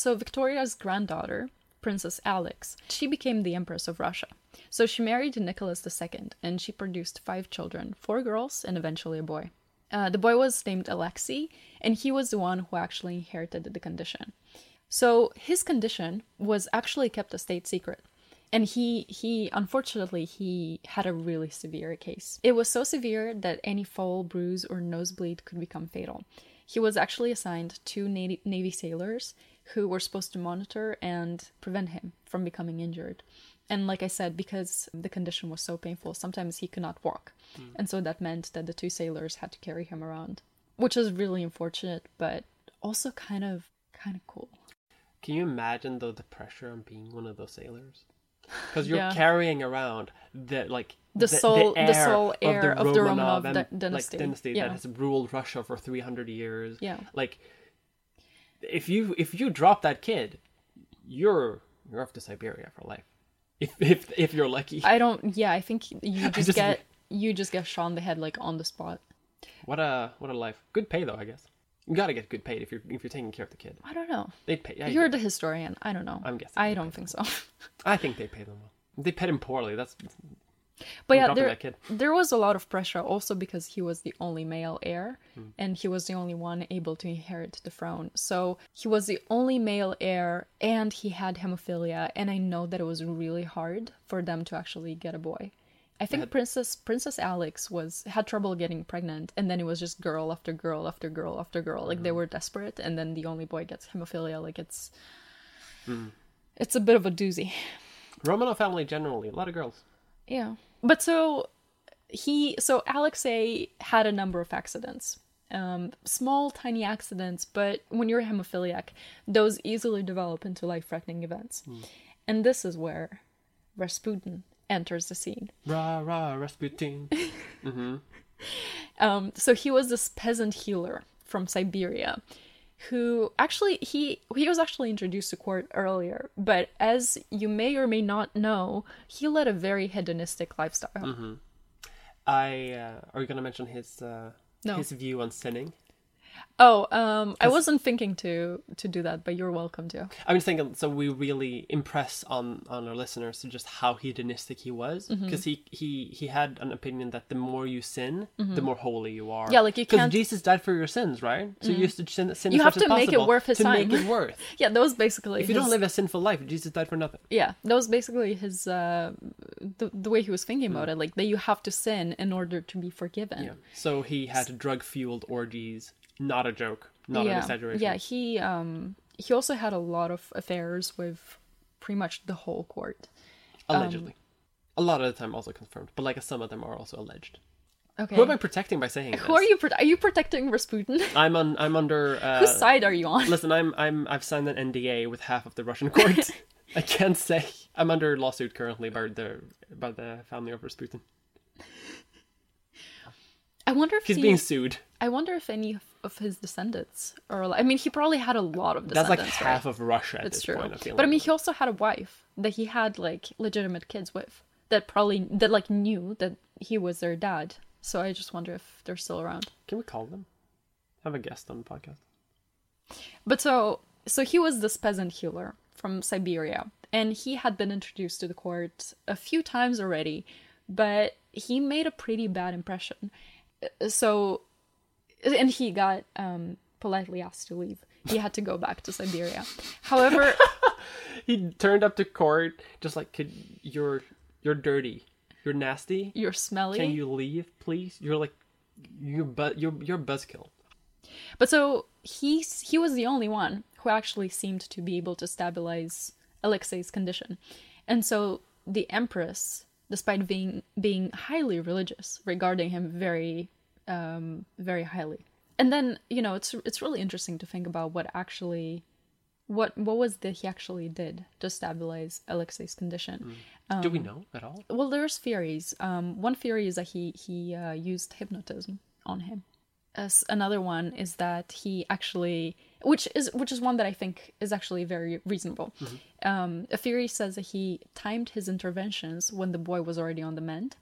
So Victoria's granddaughter, Princess Alex, she became the Empress of Russia. So she married Nicholas II, and she produced five children, four girls and eventually a boy. Uh, the boy was named Alexei, and he was the one who actually inherited the condition. So his condition was actually kept a state secret. And he he unfortunately he had a really severe case. It was so severe that any fall, bruise, or nosebleed could become fatal. He was actually assigned two Navy, Navy sailors who were supposed to monitor and prevent him from becoming injured. And like I said, because the condition was so painful, sometimes he could not walk. Hmm. And so that meant that the two sailors had to carry him around, which is really unfortunate, but also kind of kind of cool. Can you imagine though the pressure on being one of those sailors? Because you're Yeah. carrying around the like The sole- the sole heir of the Romanov em- dy- like, dynasty. dynasty Yeah. that has ruled Russia for three hundred years. Yeah. like if you if you drop that kid, you're you're off to Siberia for life. If if if you're lucky. I don't. Yeah, I think you just just- get you just get shot in the head like on the spot. What a what a life. Good pay though, I guess. You gotta get good paid if you're if you're taking care of the kid. I don't know. They'd pay. Yeah, You're the historian. I don't know. I'm guessing I don't think so. I think they pay them well. They paid him poorly. That's But yeah, there, there was a lot of pressure also because he was the only male heir Hmm. and he was the only one able to inherit the throne. So he was the only male heir and he had hemophilia. And I know that it was really hard for them to actually get a boy. I think Princess Princess Alex was had trouble getting pregnant, and then it was just girl after girl after girl after girl. Like Mm-hmm. they were desperate, and then the only boy gets hemophilia. Like it's Hmm. it's a bit of a doozy. Romanov family generally. A lot of girls. Yeah. But so he so Alexei had a number of accidents. Um, small, tiny accidents, but when you're a hemophiliac, those easily develop into life threatening events. And this is where Rasputin enters the scene. Rah rah Rasputin. Um, so he was this peasant healer from Siberia who actually he he was actually introduced to court earlier, but as you may or may not know, he led a very hedonistic lifestyle. I uh, are you gonna mention his uh, No. his view on sinning? Oh, um, I wasn't thinking to to do that, but you're welcome to. I'm just thinking, so we really impress on on our listeners to just how hedonistic he was, Mm-hmm. because he he he had an opinion that the more you sin, the more holy you are. Mm-hmm. Yeah, like you because Mm. Jesus died for your sins, right? So you used to sin, sin You as have much as to make it worth his to time. make it worth. Yeah, that was basically If you don't live a sinful life, Jesus died for nothing. Yeah, that was basically his uh, the the way he was thinking about it. Like that, you have to sin in order to be forgiven. Mm. Yeah. So he had drug fueled orgies. Not a joke. Not an exaggeration. yeah. He um he also had a lot of affairs with pretty much the whole court. Allegedly. a lot of the time also confirmed, but like some of them are also alleged. Okay. Who am I protecting by saying this? Who are you? Pro- are you protecting Rasputin? I'm on. I'm under. Uh, Whose side are you on? Listen, I'm I'm I've signed an NDA with half of the Russian court. I can't say I'm under lawsuit currently by the by the family of Rasputin. I wonder if He's he, being sued. I wonder if any of his descendants are. I mean, he probably had a lot of descendants. That's like right? half of Russia at That's this true. point. I But I mean, he also had a wife that he had like legitimate kids with that probably that like knew that he was their dad. So I just wonder if they're still around. can we call them? Have a guest on the podcast. But so so he was this peasant healer from Siberia, and he had been introduced to the court a few times already, but he made a pretty bad impression. Uh, So, and he got um, politely asked to leave. He had to go back to Siberia. However, He turned up to court just like, "Could you're you're dirty, you're nasty. you're smelly. Can you leave, please? You're like, you're but you're you're buzzkill." But so he's he was the only one who actually seemed to be able to stabilize Alexei's condition. And so the empress, despite being being highly religious, regarding him very um very highly. And then, you know, it's it's really interesting to think about what actually what what was that he actually did to stabilize Alexei's condition. Do Um, we know at all? Well, there's theories. Um, one theory is that he he uh, used hypnotism on him. As another one is that he actually, which is which is one that I think is actually very reasonable. Um, a theory says that he timed his interventions when the boy was already on the mend,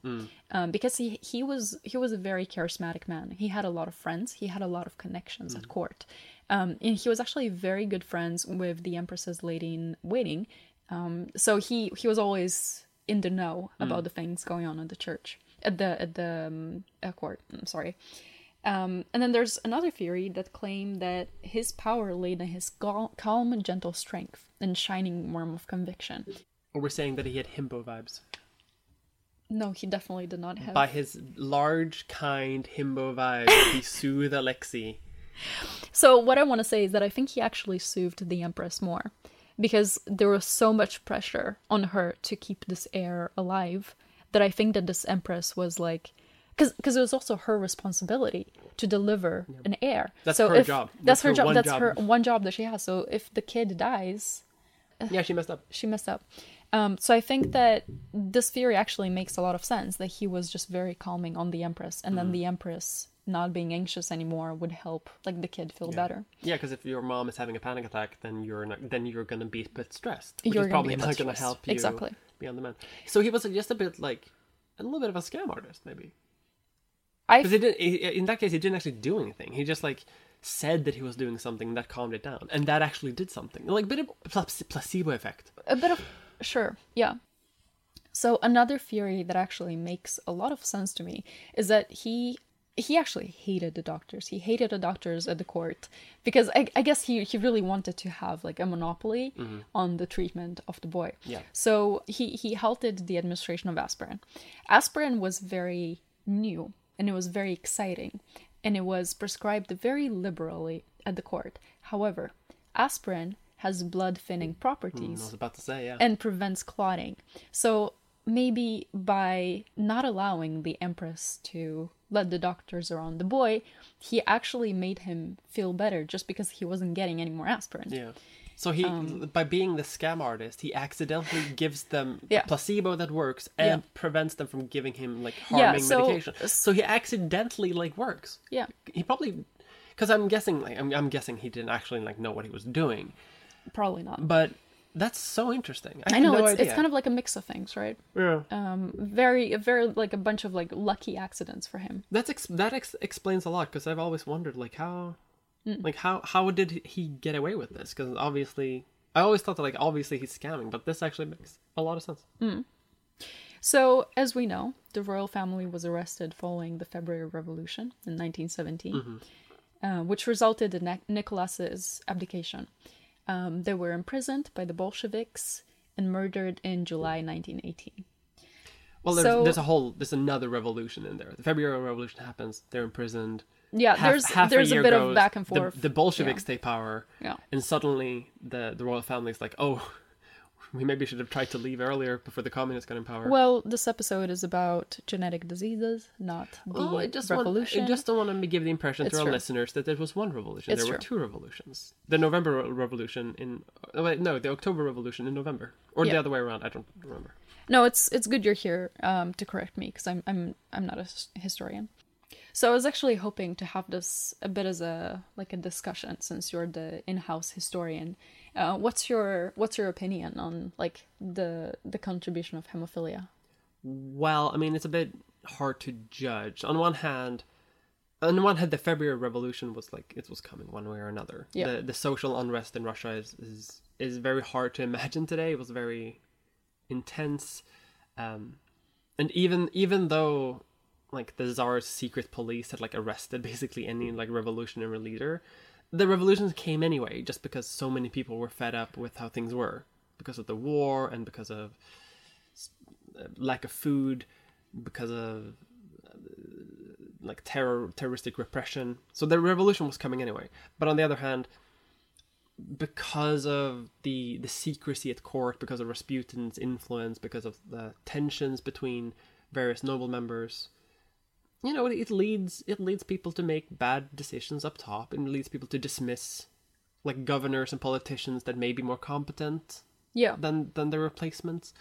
um, because he he was he was a very charismatic man. He had a lot of friends. He had a lot of connections at court, um, and he was actually very good friends with the empress's lady in waiting. Um, so he he was always in the know about the things going on at the church at the at the um, court. I'm sorry. Um, and then there's another theory that claimed that his power lay in his gal- calm and gentle strength and shining warmth of conviction. Or we're saying that he had himbo vibes. No, he definitely did not have. By his large, kind himbo vibes, he soothed Alexei. So what I want to say is that I think he actually soothed the empress more because there was so much pressure on her to keep this heir alive that I think that this empress was like because it was also her responsibility to deliver an heir. That's so her if, job. That's, That's her her job. That's job. her one job that she has. So if the kid dies, Yeah, she messed up. she messed up. Um, so I think that this theory actually makes a lot of sense that he was just very calming on the empress, and Mm. then the empress not being anxious anymore would help like the kid feel better. Yeah, because if your mom is having a panic attack, then you're not, then you're gonna be a bit stressed, which You're is probably be a bit not gonna help you Exactly. be on the mend. So he was just a bit like a little bit of a scam artist, maybe. I Because in that case, he didn't actually do anything. He just like said that he was doing something that calmed it down, and that actually did something, like a bit of pla- placebo effect. a bit of sure yeah. So another theory that actually makes a lot of sense to me is that he he actually hated the doctors. He hated the doctors at the court because i, I guess he, he really wanted to have like a monopoly mm-hmm. on the treatment of the boy. Yeah. so he he halted the administration of aspirin. Aspirin was very new and it was very exciting and it was prescribed very liberally at the court however aspirin has blood thinning hmm, I properties to say, yeah. and prevents clotting. So maybe by not allowing the Empress to let the doctors around the boy, he actually made him feel better just because he wasn't getting any more aspirin. Yeah. So he, by being the scam artist, he accidentally gives them Yeah. placebo that works and Yeah. prevents them from giving him like Yeah, harming so- medication. So he accidentally like works. Yeah. He probably, because I'm guessing, like I'm, I'm guessing he didn't actually like know what he was doing. Probably not. But that's so interesting. I, I know no it's, idea. it's kind of like a mix of things, right? yeah. Um, very, very like a bunch of like lucky accidents for him. That's ex- that ex- explains a lot because I've always wondered like how, Mm. like how how did he get away with this? Because obviously, I always thought that like obviously he's scamming, but this actually makes a lot of sense. So, as we know, the royal family was arrested following the February Revolution in 1917, uh, which resulted in Nic- Nicholas's abdication. Um, they were imprisoned by the Bolsheviks and murdered in July 1918. Well, there's, So- there's a whole there's another revolution in there. The February Revolution happens. They're imprisoned. Yeah, Half- there's half there's a, year bit goes, of back and forth. The, Bolsheviks Yeah. take power, Yeah. and suddenly the the royal family's like, oh, we maybe should have tried to leave earlier before the communists got in power. Well, this episode is about genetic diseases, not the Well, I just want, revolution. I just don't want to give the impression It's to our true. listeners that there was one revolution. It's there were two revolutions. The November Revolution in oh, wait, no, the October Revolution in November, or the other way around. I don't remember. No, it's it's good you're here um, to correct me because I'm I'm I'm not a historian. So I was actually hoping to have this a bit as a like a discussion since you're the in-house historian. Uh, what's your what's your opinion on like the the contribution of hemophilia? Well, I mean, it's a bit hard to judge. On one hand, on one hand, the February Revolution was like it was coming one way or another. Yeah. The the social unrest in Russia is is is very hard to imagine today. It was very intense, um, and even even though like the Tsar's secret police had like arrested basically any like revolutionary leader, the revolutions came anyway just because so many people were fed up with how things were. Because of the war and because of lack of food because of uh, like terror terroristic repression. So the revolution was coming anyway. But on the other hand because of the the secrecy at court because of Rasputin's influence because of the tensions between various noble members you know it, it leads it leads people to make bad decisions up top. And leads people to dismiss like governors and politicians that may be more competent Yeah, than than their replacements.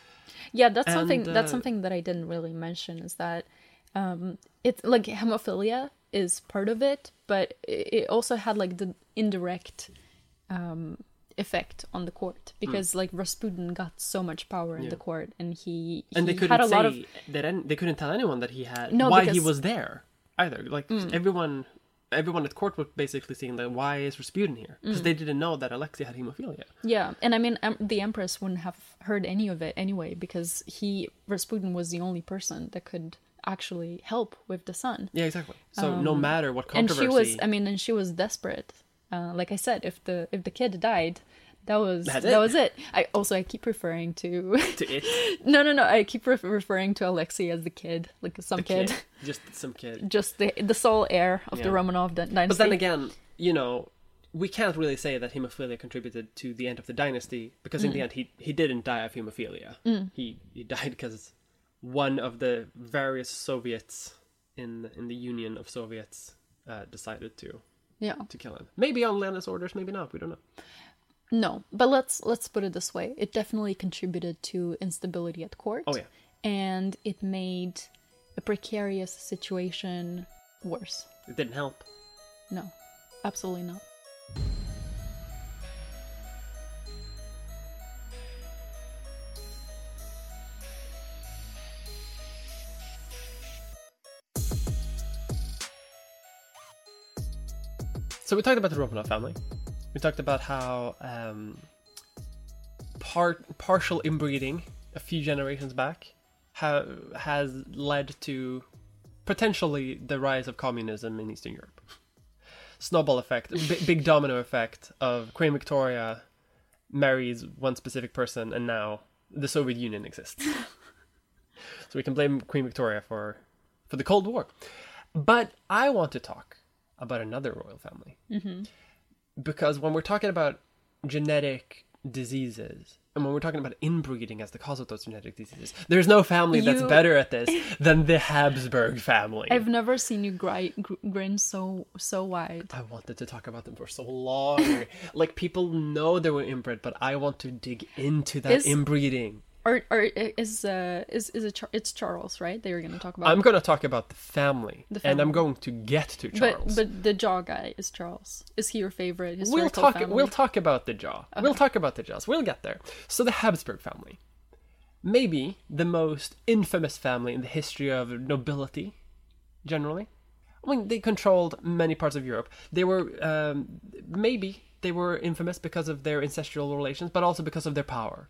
Yeah, that's something And, that's uh, something that I didn't really mention is that um, it's like hemophilia is part of it, but it it also had like the indirect um, effect on the court because like Rasputin got so much power in Hmm. Yeah. the court, and he, and they couldn't had a say lot of that any, they couldn't tell anyone that he had No, why he because- Mm. was there either. Like everyone, everyone at court was basically saying that why is Rasputin here? Mm. Because they didn't know that Alexei had hemophilia. yeah, and I mean um, the empress wouldn't have heard any of it anyway because he Rasputin was the only person that could actually help with the son. Yeah, exactly. So no matter what Um, and she was i mean and she was desperate uh, like i said if the if the kid died that was that it. was it. I also i keep referring to to it, no no no. I keep re- referring to alexei as the kid like some kid, kid, just some kid. just the the sole heir of the romanov dynasty But then again, you know, we can't really say that hemophilia contributed to the end of the dynasty because in the end he he didn't die of hemophilia. He he died because one of the various Soviets in in the Union of Soviets uh, decided to yeah to kill him. Maybe on Lenin's orders, maybe not. We don't know. no but let's let's put it this way it definitely contributed to instability at court Oh, yeah. and it made a precarious situation worse It didn't help. no absolutely not So we talked about the Romanov family. We talked about how um, part partial inbreeding a few generations back ha- has led to potentially the rise of communism in Eastern Europe. Snowball effect, b- big domino effect of Queen Victoria marries one specific person, and now the Soviet Union exists. so we can blame Queen Victoria for for the Cold War. But I want to talk about another royal family Mm-hmm. because when we're talking about genetic diseases and when we're talking about inbreeding as the cause of those genetic diseases, there's no family that's better at this than the Habsburg family. I've never seen you gri- gr- grin so so wide. I wanted to talk about them for so long. like people know they were inbred, but I want to dig into that Is- inbreeding. Or or is uh is is it it's Charles right? That you're gonna talk about. I'm going to talk about the family, The and I'm going to get to Charles. But but the jaw guy is Charles. Is he your favorite we'll talk. family? We'll talk about the jaw. We'll talk about the jaws. We'll get there. So the Habsburg family, maybe the most infamous family in the history of nobility, generally. I mean, they controlled many parts of Europe. They were um, maybe they were infamous because of their ancestral relations, but also because of their power.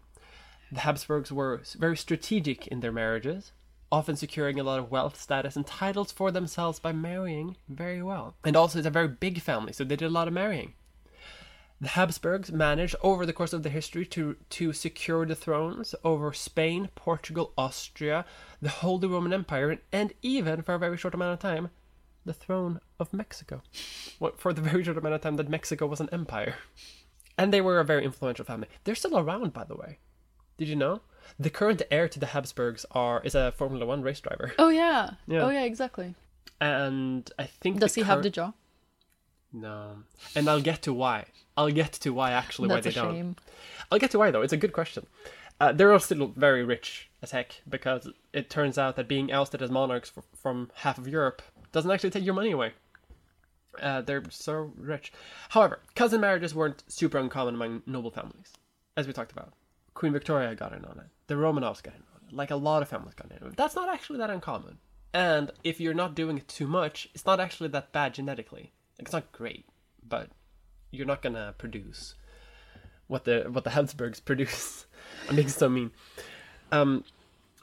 The Habsburgs were very strategic in their marriages, often securing a lot of wealth, status, and titles for themselves by marrying very well. And also, it's a very big family, so they did a lot of marrying. The Habsburgs managed over the course of their history to, to secure the thrones over Spain, Portugal, Austria, the Holy Roman Empire, and even, for a very short amount of time, the throne of Mexico. For the very short amount of time that Mexico was an empire. And they were a very influential family. They're still around, by the way. Did you know? The current heir to the Habsburgs are is a Formula One race driver, Oh yeah. Yeah. Oh yeah, exactly. and I think Does he have the jaw? no, and I'll get to why. I'll get to why actually That's why a they don't. shame. I'll get to why though. It's a good question. Uh, they're all still very rich as heck because it turns out that being ousted as monarchs f- from half of Europe doesn't actually take your money away. Uh, they're so rich. However, cousin marriages weren't super uncommon among noble families, as we talked about. Queen Victoria got in on it. The Romanovs got in on it. Like a lot of families got in on it. That's not actually that uncommon. And if you're not doing it too much, it's not actually that bad genetically. Like, it's not great, but you're not gonna produce what the what the Habsburgs produce. I'm being so mean. Um,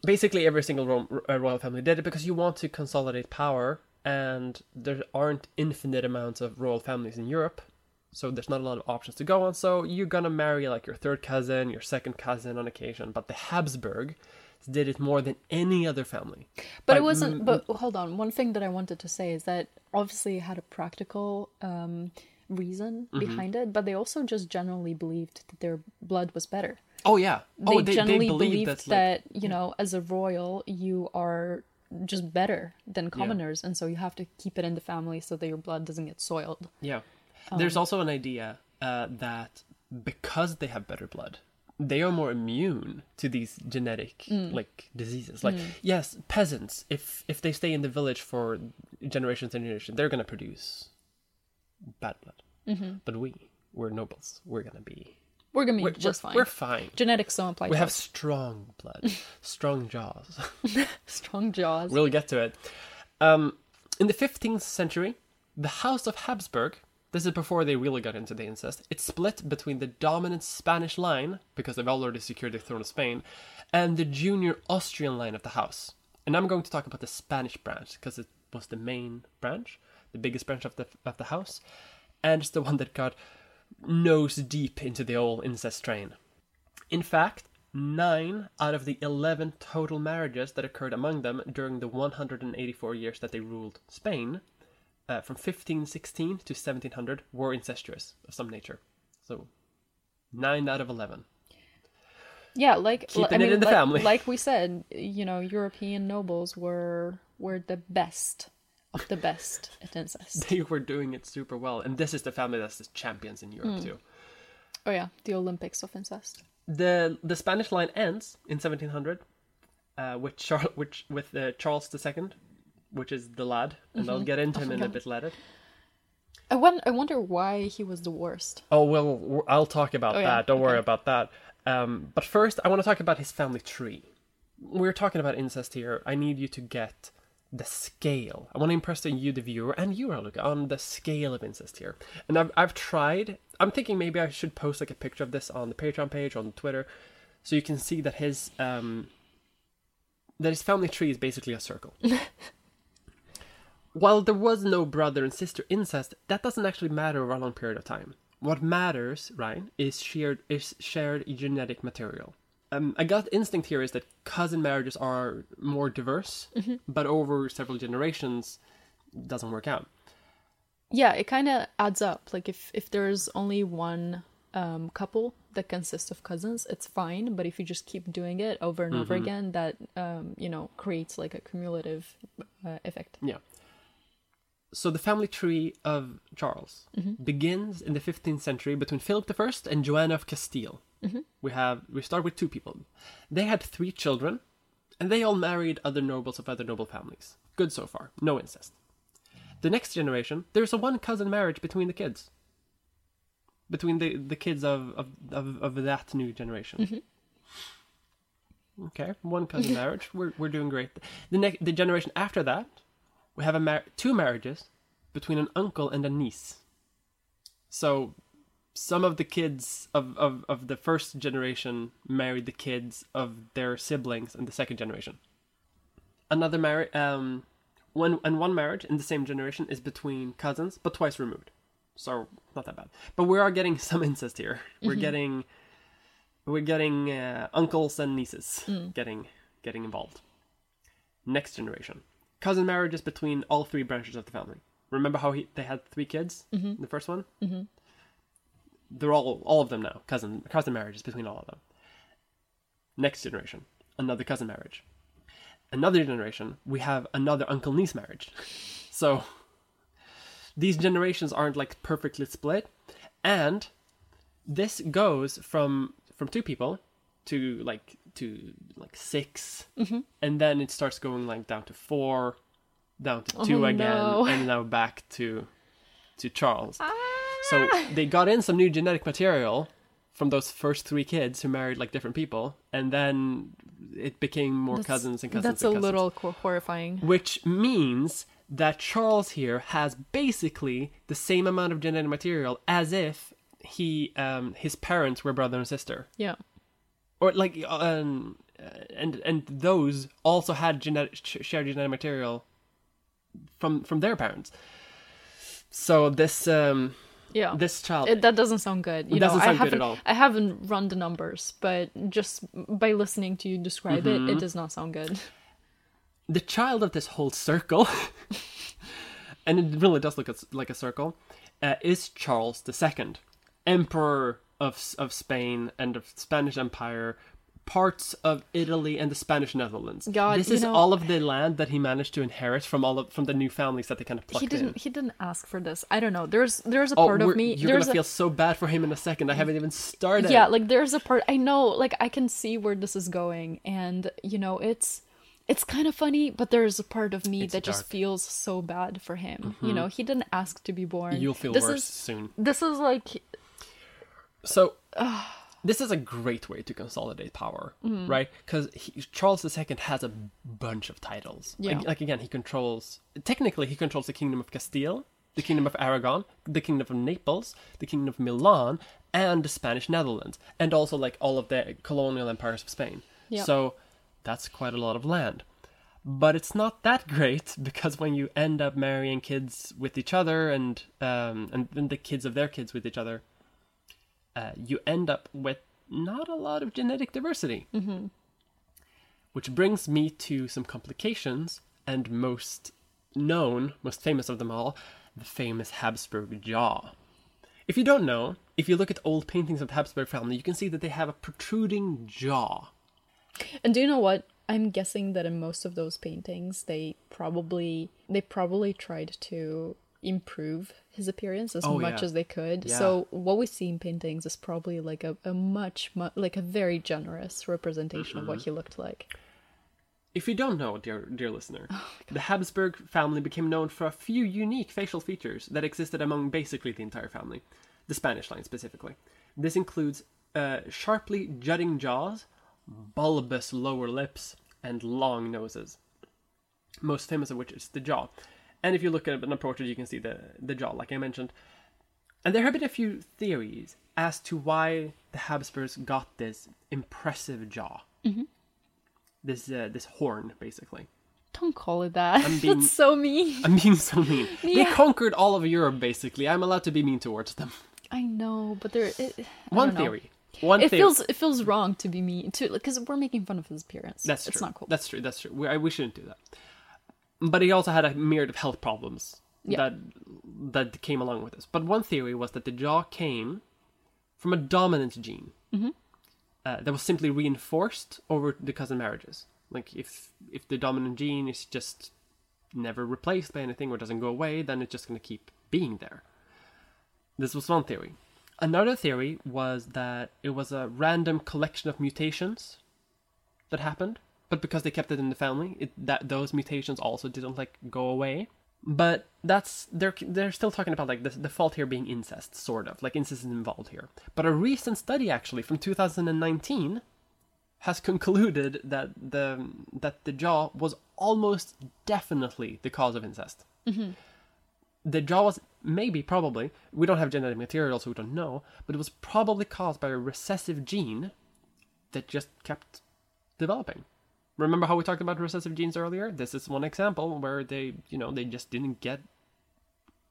basically, every single ro- uh, royal family did it because you want to consolidate power, and there aren't infinite amounts of royal families in Europe, so there's not a lot of options to go on. So you're gonna marry like your third cousin, your second cousin on occasion. But the Habsburg did it more than any other family. But it wasn't. m- But hold on. One thing that I wanted to say is that obviously it had a practical um, reason Mm-hmm. behind it, but they also just generally believed that their blood was better. Oh yeah. They oh, they, generally they believe believed that like, you know, as a royal, you are just better than commoners, and so you have to keep it in the family so that your blood doesn't get soiled. Yeah. There's also an idea uh, that because they have better blood, they are more immune to these genetic Mm. like diseases. Like yes, peasants, if if they stay in the village for generations and generations, they're gonna produce bad blood. Mm-hmm. But we, we're nobles. We're gonna be We're gonna be we're, just we're, fine. We're fine. Genetics don't apply. We to have us. strong blood, strong jaws. strong jaws. We'll get to it. Um, in the 15th century, the House of Habsburg, this is before they really got into the incest, it split between the dominant Spanish line, because they've already secured the throne of Spain, and the junior Austrian line of the house. And I'm going to talk about the Spanish branch, because it was the main branch, the biggest branch of the, of the house, and it's the one that got nose deep into the old incest train. In fact, nine out of the 11 total marriages that occurred among them during the 184 years that they ruled Spain, uh, from 1516 to 1700, were incestuous of some nature. So, nine out of 11. Yeah, like Keeping I it mean, in the like, family. Like we said, you know, European nobles were were the best of the best at incest. They were doing it super well, and this is the family that's the champions in Europe too. Oh yeah, the Olympics of incest. the The Spanish line ends in 1700, uh, with Charles, which with uh, Charles II, which is the lad, and I'll get into him in a bit later. I I wonder why he was the worst. Oh well, I'll talk about Oh, yeah, that. Don't worry about that. Um, but first, I want to talk about his family tree. We're talking about incest here. I need you to get the scale. I want to impress you, the viewer, and you, Raluca, on the scale of incest here. And I've, I've tried. I'm thinking maybe I should post like a picture of this on the Patreon page, on Twitter, so you can see that his um, that his family tree is basically a circle. While there was no brother and sister incest, that doesn't actually matter over a long period of time. What matters, right, is shared is shared genetic material. Um, a gut instinct here is that cousin marriages are more diverse, but over several generations, doesn't work out. Yeah, it kind of adds up. Like if if there's only one um, couple that consists of cousins, it's fine. But if you just keep doing it over and over again, that um, you know creates like a cumulative uh, effect. Yeah. So the family tree of Charles mm-hmm. begins in the 15th century between Philip I and Joanna of Castile. Mm-hmm. We have we start with two people. They had three children, and they all married other nobles of other noble families. Good so far, no incest. The next generation, there's a one cousin marriage between the kids. Between the, the kids of, of, of, of that new generation. Mm-hmm. Okay, one cousin marriage. We're we're doing great. The next the generation after that, we have a mar- two marriages between an uncle and a niece. So some of the kids of, of, of the first generation married the kids of their siblings in the second generation. Another marriage, um, one and one marriage in the same generation is between cousins, but twice removed. So not that bad. But we are getting some incest here. We're getting, we're getting uh, uncles and nieces getting getting involved. Next generation, cousin marriages between all three branches of the family. Remember how he, they had three kids? Mm-hmm. The first one. Mm-hmm. They're all all of them now cousin cousin marriages between all of them. Next generation, another cousin marriage. Another generation, we have another uncle niece marriage. So these generations aren't like perfectly split, and this goes from from two people to like to like 6 and then it starts going like down to four, down to two Oh, again, no. and now back to to Charles. Ah. So they got in some new genetic material from those first three kids who married like different people, and then it became more That's- cousins and cousins. That's and a little horrifying. Which means that Charles here has basically the same amount of genetic material as if he um, his parents were brother and sister, Yeah. Or like um, and and those also had genetic shared genetic material from from their parents. So this um, Yeah. this child It, that doesn't sound good. You It doesn't know, I sound good haven't at all. I haven't run the numbers, but just by listening to you describe Mm-hmm. it, it does not sound good. the child of this whole circle, and it really does look like a circle, uh, is Charles II, Emperor of of Spain and of Spanish Empire, parts of Italy and the Spanish Netherlands. God, this is know- all of the land that he managed to inherit from all of from the new families that they kind of plucked He didn't in. he didn't ask for this. I don't know. There's there's a Oh, part of me you're there's gonna a, feel so bad for him in a second. I haven't even started. Yeah, like there's a part I know like I can see where this is going and you know, it's it's kind of funny, but there's a part of me It's that just dark. Mm-hmm. feels so bad for him. You know, he didn't ask to be born. you'll feel this worse Is, soon. this is like So, this is a great way to consolidate power, Mm-hmm. right? Because Charles II has a bunch of titles. Yeah. Like, like, again, he controls technically he controls the kingdom of Castile, the kingdom of Aragon, the kingdom of Naples, the kingdom of Milan, and the Spanish Netherlands, and also like all of the colonial empires of Spain. Yeah. So that's quite a lot of land. But it's not that great because when you end up marrying kids with each other and um, and, and the kids of their kids with each other, uh, you end up with not a lot of genetic diversity. Mm-hmm. Which brings me to some complications, and most known, most famous of them all, the famous Habsburg jaw. If you don't know, if you look at old paintings of the Habsburg family, you can see that they have a protruding jaw. And do you know what? I'm guessing that in most of those paintings, they probably they probably tried to improve his appearance as Oh, much yeah. as they could. Yeah. So what we see in paintings is probably like a, a much, much like a very generous representation of what he looked like. If you don't know, dear dear listener, the Habsburg family became known for a few unique facial features that existed among basically the entire family, the Spanish line specifically. This includes uh, sharply jutting jaws, bulbous lower lips, and long noses. most famous of which is the jaw. And if you look at an portrait, you can see the the jaw, like I mentioned. And there have been a few theories as to why the Habsburgs got this impressive jaw, mm-hmm. this uh, this horn, basically. Don't call it that. I'm being- That's so mean. I'm being so mean. They conquered all of Europe, basically. I'm allowed to be mean towards them. I know, but there. It, One don't know. theory. One It theory. feels it feels wrong to be mean to because we're making fun of his appearance. That's it's true. not cool. That's true. That's true. We, I, we shouldn't do that. But he also had a myriad of health problems Yeah. that that came along with this. But one theory was that the jaw came from a dominant gene Mm-hmm. uh, that was simply reinforced over the cousin marriages. Like if if the dominant gene is just never replaced by anything or doesn't go away, then it's just going to keep being there. This was one theory. Another theory was that it was a random collection of mutations that happened, but because they kept it in the family, it, that those mutations also didn't like go away. But that's they're they're still talking about like the, the fault here being incest, sort of like incest is involved here. But a recent study actually from 2019 has concluded that the that the jaw was almost definitely the cause of incest. Mm-hmm. The jaw was maybe probably we don't have genetic material, so we don't know, but it was probably caused by a recessive gene that just kept developing. Remember how we talked about recessive genes earlier? This is one example where they, you know, they just didn't get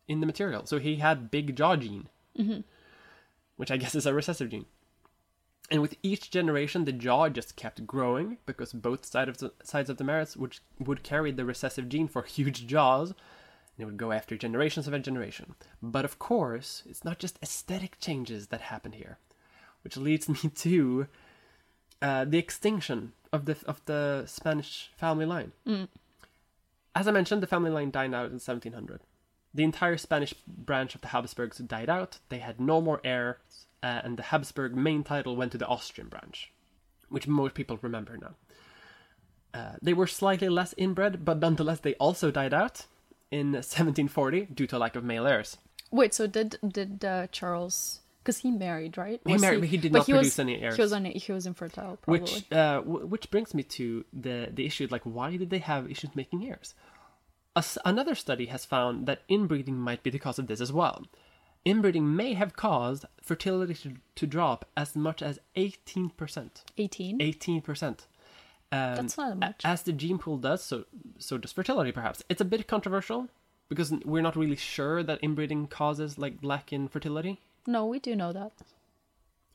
in the material. So he had big jaw gene, mm-hmm. which I guess is a recessive gene. And with each generation, the jaw just kept growing because both side of the, sides of the merits would would carry the recessive gene for huge jaws, and it would go after generations of a generation. But of course, it's not just aesthetic changes that happened here, which leads me to uh, the extinction of the of the Spanish family line. As I mentioned, the family line died out in 1700. The entire Spanish branch of the Habsburgs died out. They had no more heirs, uh, and the Habsburg main title went to the Austrian branch, which most people remember now. Uh, they were slightly less inbred, but nonetheless, they also died out in 1740 due to lack of male heirs. Wait, so did did uh, Charles? Because he married, right? He Was married, but he did but not he produce was, any heirs. He was un, he was infertile, probably. Which uh, w- which brings me to the the issue like why did they have issues making heirs? S another study has found that inbreeding might be the cause of this as well. Inbreeding may have caused fertility to, to drop as much as 18%. eighteen. 18%. Um, That's not much. As the gene pool does, so so does fertility perhaps. It's a bit controversial because we're not really sure that inbreeding causes like lack in fertility. No, we do know that.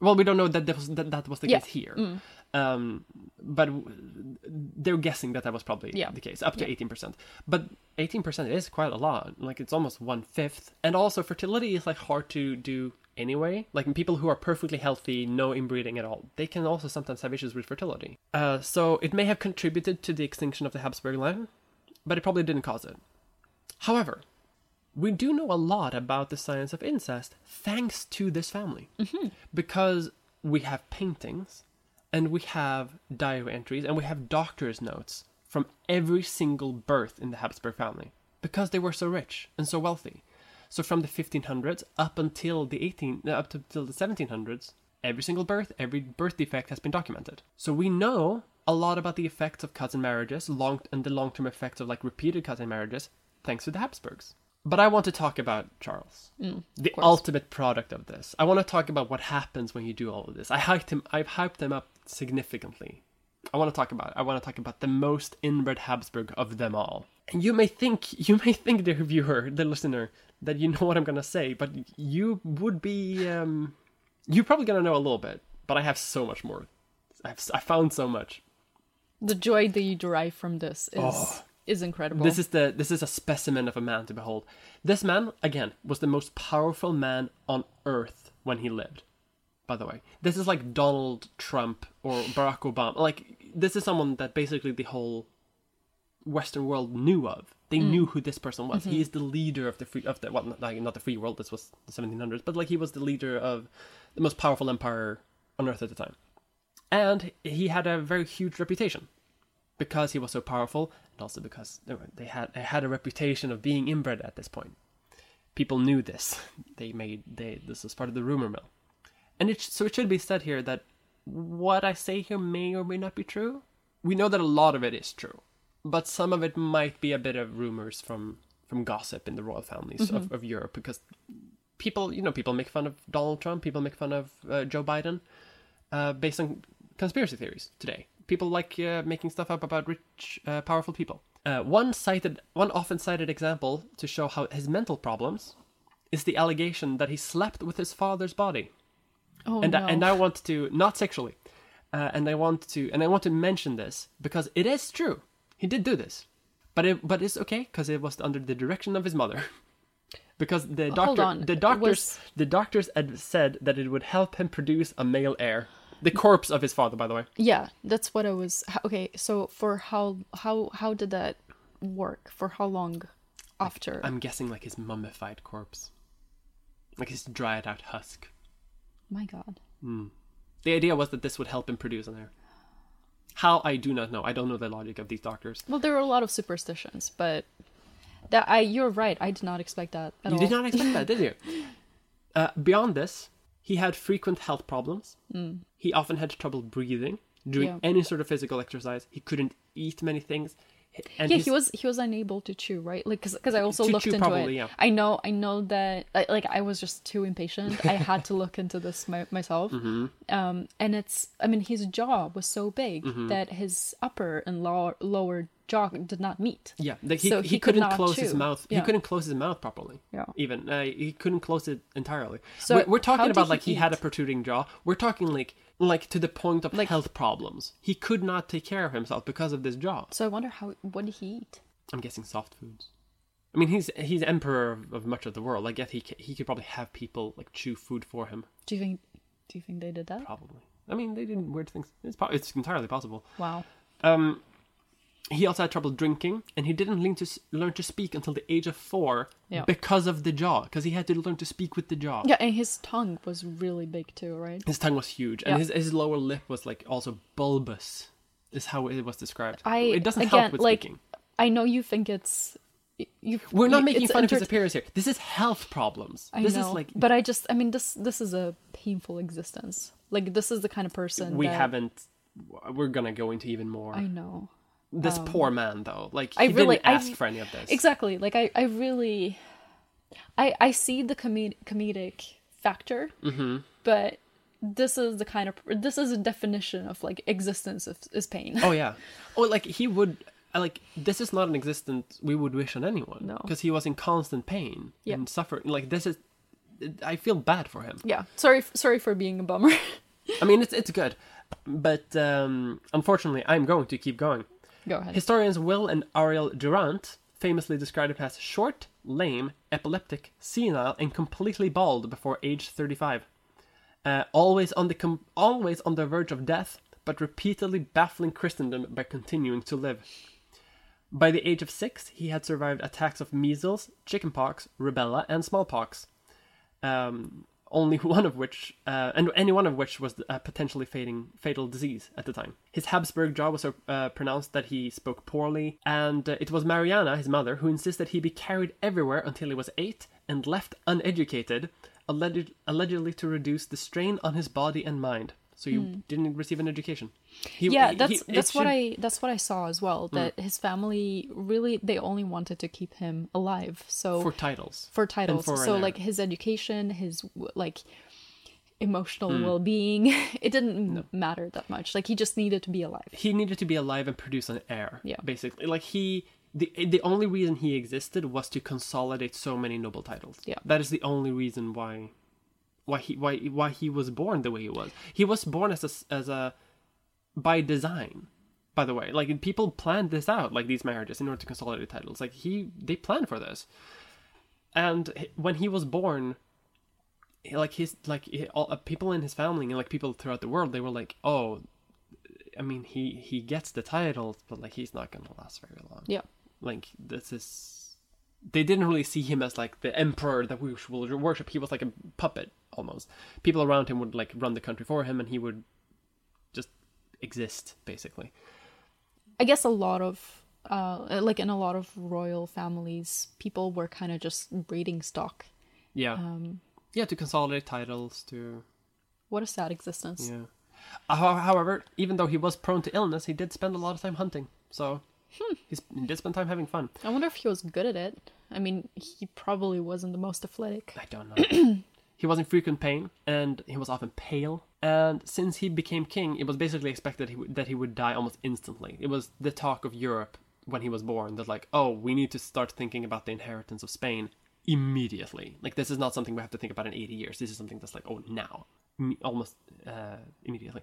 Well, we don't know that that was, that, that was the Yeah. Mm. case here. Um, but w- they're guessing that that was probably Yeah. the case, up to Yeah. 18%. But 18% is quite a lot. Like, it's almost one fifth. And also, fertility is, like, hard to do anyway. Like, people who are perfectly healthy, no inbreeding at all, they can also sometimes have issues with fertility. Uh, so, it may have contributed to the extinction of the Habsburg line, but it probably didn't cause it. However, we do know a lot about the science of incest thanks to this family because we have paintings and we have diary entries and we have doctor's notes from every single birth in the Habsburg family because they were so rich and so wealthy. So from the 1500s up until the 18 uh, up until the 1700s, every single birth, every birth defect has been documented. So we know a lot about the effects of cousin marriages, long and the long-term effects of like repeated cousin marriages, thanks to the Habsburgs. But I want to talk about Charles, the course. ultimate product of this. I want to talk about what happens when you do all of this. I hyped him. I've hyped him up significantly. I want to talk about. I want to talk about the most inbred Habsburg of them all. And you may think, you may think, dear viewer, the listener, that you know what I'm gonna say, but you would be, um, you're probably gonna know a little bit. But I have so much more. I've I found so much. The joy that you derive from this is is incredible. This is the this is a specimen of a man to behold. This man, again, was the most powerful man on earth when he lived. By the way, this is like Donald Trump or Barack Obama. Like this is someone that basically the whole Western world knew of. They mm. knew who this person was. He mm-hmm. is the leader of the free of the well, not, like, not the free world. This was the 1700s, but like he was the leader of the most powerful empire on earth at the time, and he had a very huge reputation because he was so powerful, and also because they, had they had a reputation of being inbred at this point. People knew this. They made they this was part of the rumor mill, and it so it should be said here that what I say here may or may not be true. We know that a lot of it is true, but some of it might be a bit of rumors from from gossip in the royal families Mm-hmm. of, of Europe because people, you know, people make fun of Donald Trump, people make fun of uh, Joe Biden uh, based on conspiracy theories today. People like uh, making stuff up about rich, uh, powerful people. Uh, one cited, one often cited example to show how his mental problems is the allegation that he slept with his father's body Oh and no. I, and I want to not sexually, uh, and I want to and I want to mention this because it is true. He did do this, but it but it's okay because it was under the direction of his mother. because the doctor, the doctors, was- the doctors had said that it would help him produce a male heir. The corpse of his father, by the way. yeah, that's what I was. Okay, so for how how how did that work? For how long after? I'm guessing like his mummified corpse, like his dried out husk. My God. The idea was that this would help him produce an heir. How I do not know. I don't know the logic of these doctors. Well, there are a lot of superstitions, but that I you're right. I did not expect that at You all. You did not expect that, did you? Uh, beyond this, he had frequent health problems. He often had trouble breathing, doing Yeah. any sort of physical exercise. He couldn't eat many things. And yeah, his- he was he was unable to chew, right? Like, cause, 'cause I also To looked into probably, it. yeah. I know, I know that, like, like, I was just too impatient. I had to look into this my, myself. Mm-hmm. Um, and it's, I mean, his jaw was so big Mm-hmm. that his upper and lower lower jaw did not meet. Yeah, like he, So he, he could couldn't not close his chew. mouth. He couldn't close his mouth properly. Yeah. Even uh, he couldn't close it entirely. So we're, we're talking about he like he had a protruding jaw. We're talking like like to the point of like, health problems. He could not take care of himself because of this jaw. So I wonder how what did he eat? I'm guessing soft foods. I mean, he's he's emperor of, of much of the world. I guess he he could probably have people like chew food for him. Do you think? Do you think they did that? Probably. I mean, they didn't weird things. It's po- it's entirely possible. Wow. Um, he also had trouble drinking, and he didn't learn to s- learn to speak until the age of four Yeah. because of the jaw. Because he had to learn to speak with the jaw. Yeah, and his tongue was really big too, right? His tongue was huge, and Yeah. his his lower lip was like also bulbous. Is how it was described. I it doesn't again help with like speaking. I know you think it's you. We're not making fun of his appearance here. This is health problems. I this know, is like but I just I mean this this is a painful existence. Like this is the kind of person we that- haven't. We're gonna go into even more. I know this poor man, though, like he I really- didn't I- ask for any of this. exactly. Like I I really I I see the comed- comedic factor, Mm-hmm. but this is the kind of this is a definition of like existence of, is pain. Oh yeah. Oh, like he would. uh, Like this is not an existence we would wish on anyone. No. because he was in constant pain Yeah. and suffering. Like this is. I feel bad for him. yeah. Sorry sorry for being a bummer. I mean, it's it's good, but um, unfortunately, I'm going to keep going. Go ahead. Historians Will and Ariel Durant famously described him as short, lame, epileptic, senile, and completely bald before age 35. Uh, always on the com- always on the verge of death, but repeatedly baffling Christendom by continuing to live. By the age of six, he had survived attacks of measles, chickenpox, rubella, and smallpox. Um, only one of which, uh, and any one of which was a potentially fatal, fatal disease at the time. His Habsburg jaw was so uh, pronounced that he spoke poorly, and uh, it was Mariana, his mother, who insisted he be carried everywhere until he was eight and left uneducated, alleged, allegedly to reduce the strain on his body and mind. So you didn't receive an education. He, yeah that's he- that's what should- i that's what i saw as well Mm. that his family really they only wanted to keep him alive so for titles. for titles for so like his education his like emotional Hmm. well-being it didn't m matter that much like he just needed to be alive he needed to be alive and produce an heir. Yeah. basically, like he. The, the only reason he existed was to consolidate so many noble titles. Yeah. that is the only reason why, why he why why he was born the way he was. He was born as a as a, by design. By the way, like people planned this out, like these marriages, in order to consolidate titles. Like he, they planned for this, and when he was born, like his like he- all, uh, people in his family and like people throughout the world, they were like, oh, I mean, he he gets the titles, but like he's not gonna last very long. yeah Like this is, they didn't really see him as like the emperor that we will worship. He was like a puppet almost. People around him would like run the country for him, and he would just exist basically. i guess a lot of uh like in a lot of royal families people were kind of just breeding stock Yeah, um yeah, to consolidate titles to what a sad existence yeah. However, even though he was prone to illness, he did spend a lot of time hunting. So He's, he did spend time having fun. I wonder if he was good at it. I mean, he probably wasn't the most athletic. I don't know. he was in frequent pain, and he was often pale. And since he became king, it was basically expected he would, that he would die almost instantly. It was the talk of Europe when he was born that, like, oh, we need to start thinking about the inheritance of Spain immediately. Like, this is not something we have to think about in 80 years. This is something that's like, oh, now. Almost uh, immediately.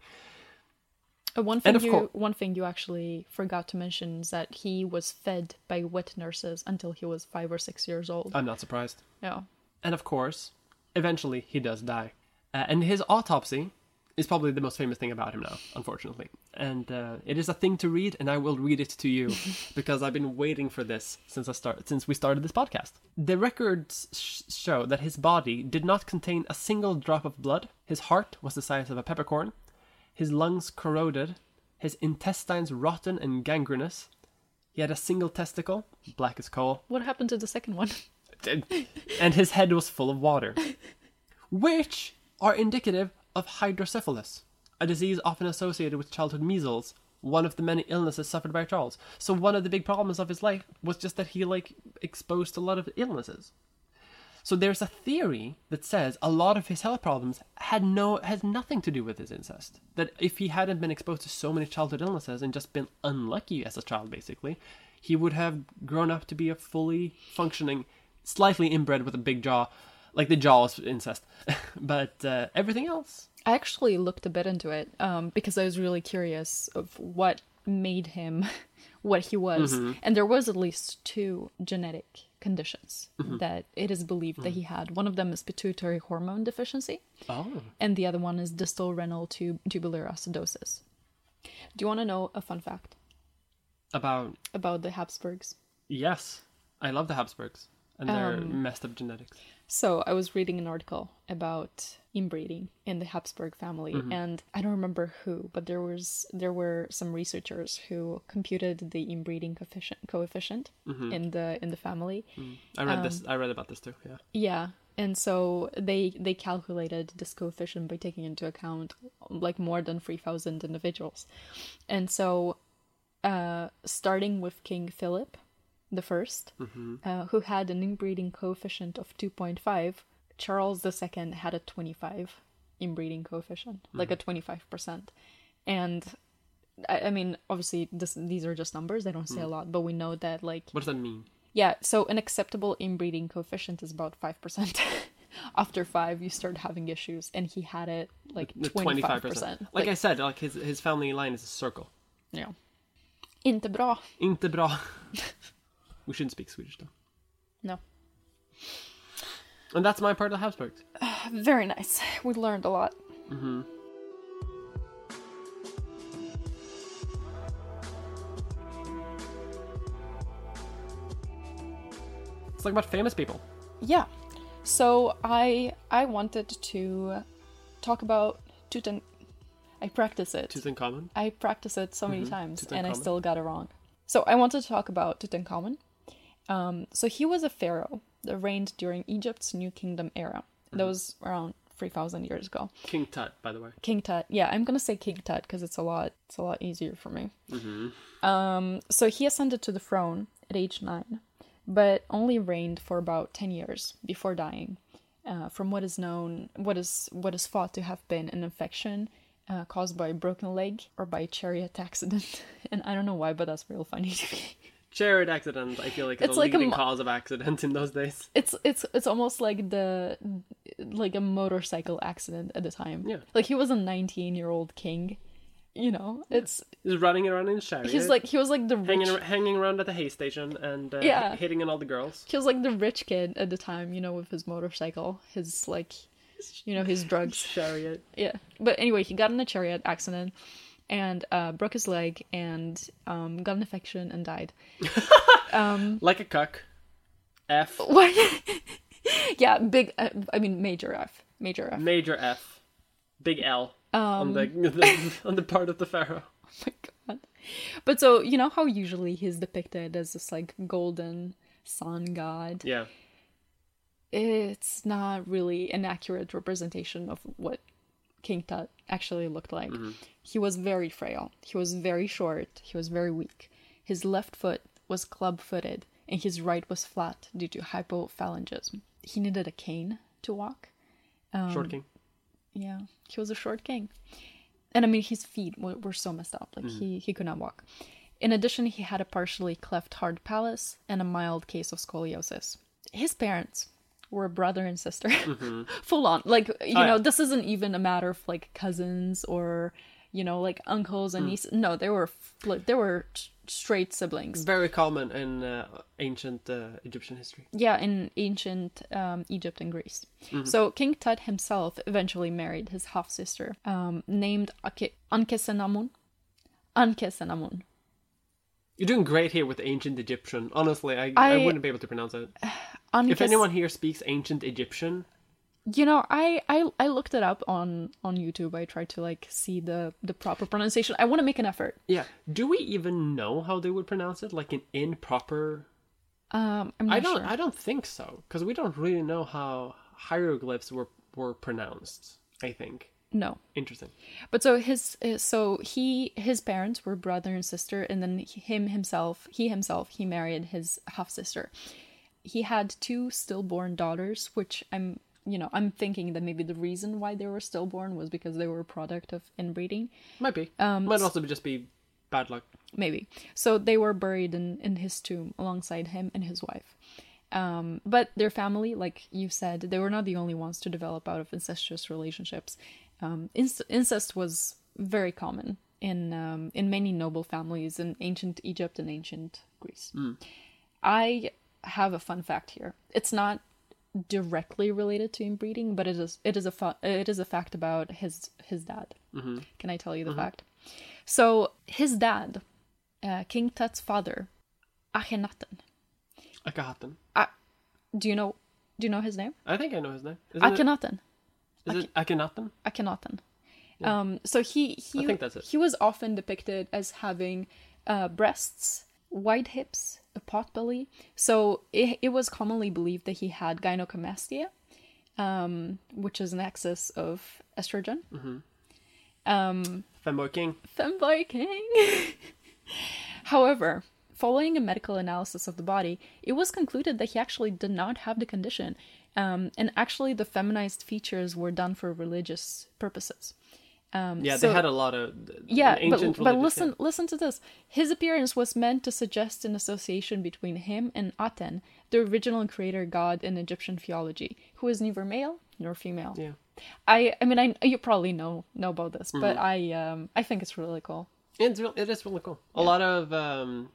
Uh, one thing you cour- one thing you actually forgot to mention is that he was fed by wet nurses until he was five or six years old. I'm not surprised. yeah. And of course, eventually he does die. Uh, and his autopsy is probably the most famous thing about him now, unfortunately. And uh, it is a thing to read, and I will read it to you because I've been waiting for this since I start since we started this podcast. The records sh- show that his body did not contain a single drop of blood. His heart was the size of a peppercorn. His lungs corroded. His intestines rotten and gangrenous. He had a single testicle, black as coal What happened to the second one? and his head was full of water, which are indicative of hydrocephalus, a disease often associated with childhood measles, one of the many illnesses suffered by Charles. So one of the big problems of his life was just that he like exposed to a lot of illnesses. So there's a theory that says a lot of his health problems had no has nothing to do with his incest. That if he hadn't been exposed to so many childhood illnesses and just been unlucky as a child, basically, he would have grown up to be a fully functioning, slightly inbred with a big jaw, like the jaw is incest, but uh, everything else. I actually looked a bit into it um, because I was really curious of what made him what he was, and there was at least two genetic conditions mm-hmm. that it is believed that he mm. had. One of them is pituitary hormone deficiency, Oh, and the other one is distal renal tube- tubular acidosis. Do you want to know a fun fact about about the Habsburgs? yes, I love the Habsburgs and their Um, messed up genetics. So I was reading an article about inbreeding in the Habsburg family, and I don't remember who, but there was there were some researchers who computed the inbreeding coefficient coefficient in the in the family. I read this. I read about this too. Yeah. Yeah, and so they they calculated this coefficient by taking into account like more than three thousand individuals, and so uh, starting with King Philip the 1st mm-hmm. uh, who had an inbreeding coefficient of two point five. Charles II had a twenty five inbreeding coefficient, like a mm-hmm. twenty five percent, and. I I mean, obviously, this, these are just numbers. They don't say a mm. lot, but we know that, like, What does that mean? yeah, so an acceptable inbreeding coefficient is about 5%. After 5 you start having issues and he had it like 25%. Like, I said, like his his family line is a circle. yeah. Inte bra. Inte bra. we shouldn't speak Swedish though. No. And that's my part of the Habsburgs. Very nice. We learned a lot. Mm-hmm. It's like about famous people. Yeah. So I I wanted to talk about Tutankhamun. I practice it. Tutankhamun. I practice it so many mm-hmm. times and I still got it wrong. So I wanted to talk about Tutankhamun. Um, so he was a pharaoh that reigned during Egypt's New Kingdom era. That was around 3,000 years ago. King Tut, by the way. King Tut. Yeah, I'm gonna say King Tut because it's a lot. It's a lot easier for me. Um, so he ascended to the throne at age nine, but only reigned for about ten years before dying, uh, from what is known, what is what is thought to have been an infection uh, caused by a broken leg or by a chariot accident. and I don't know why, but that's real funny to me. Chariot accident, I feel like It's a like a leading mo- cause of accident in those days. It's it's it's almost like the like a motorcycle accident at the time. Yeah. like he was a 19 year old king. You know, it's He's running around in chariot. he's like he was like the rich hanging, hanging around at the hay station and uh, Yeah. hitting on all the girls. he was like the rich kid at the time, you know, with his motorcycle, his like, you know, his drugs. Chariot. Yeah. But anyway, he got in a chariot accident and uh, broke his leg and um, got an infection and died. um, Like a cuck. F. What? yeah, big. Uh, I mean, major F. Major F. Major F. Big L. on Um, the, the on the part of the pharaoh. Oh my god. But so you know how usually he's depicted as this like golden sun god. Yeah. It's not really an accurate representation of what King Tut actually looked like. He was very frail. He was very short. He was very weak. His left foot was club footed and his right was flat due to hypophalangism. He needed a cane to walk. Um, Short king. Yeah, he was a short king. And I mean, his feet were, were so messed up. Like, he, he could not walk. In addition, he had a partially cleft hard palate and a mild case of scoliosis. His parents were brother and sister. Full on. Like, you Oh, know, yeah. this isn't even a matter of like cousins or, you know, like uncles and nieces. No, they were, like, they were straight siblings. Very common in uh, ancient uh, Egyptian history. Yeah, in ancient um, Egypt and Greece. Mm-hmm. So King Tut himself eventually married his half sister, um, named Ake- Ankhesenamun. Ankhesenamun. You're doing great here with ancient Egyptian. Honestly, I, I, I- wouldn't be able to pronounce it. If anyone here speaks ancient Egyptian, you know, I, I I looked it up on on YouTube. I tried to like see the the proper pronunciation. I want to make an effort. yeah. Do we even know how they would pronounce it? Like an improper? Um, I'm not I don't. sure. I don't think so because we don't really know how hieroglyphs were were pronounced. I think. No, Interesting. But so his so he his parents were brother and sister, and then him himself he himself he married his half sister. He had two stillborn daughters, which I'm you know I'm thinking that maybe the reason why they were stillborn was because they were a product of inbreeding, Might be. Um, Might also just be bad luck. maybe. So they were buried in in his tomb alongside him and his wife. Um, but their family, like you said, they were not the only ones to develop out of incestuous relationships. Um, inc- incest was very common in um, in many noble families in ancient Egypt and ancient Greece. I have a fun fact here. It's not directly related to inbreeding, but it is it is a fu- it is a fact about his his dad. Can I tell you the fact? So his dad, uh, King Tut's father, Akhenaten. Akhenaten. Uh, do you know? Do you know his name? I think I know his name. Isn't it, Akhenaten. Is it Akhenaten? Akhenaten. Um, so he he I think that's it. he was often depicted as having uh, breasts, wide hips, a pot belly. So it, it was commonly believed that he had gynecomastia, um, which is an excess of estrogen. um Femboy King. Femboy King. However, following a medical analysis of the body, it was concluded that he actually did not have the condition, um, and actually the feminized features were done for religious purposes. Um, Yeah, so- they had a lot of yeah, but, but listen, listen to this. His appearance was meant to suggest an association between him and Aten, the original creator god in Egyptian theology, who is neither male nor female. Yeah. I, I mean, I you probably know know about this, but Mm-hmm. I, um, I think it's really cool. It's real, it is really cool. A lot of um,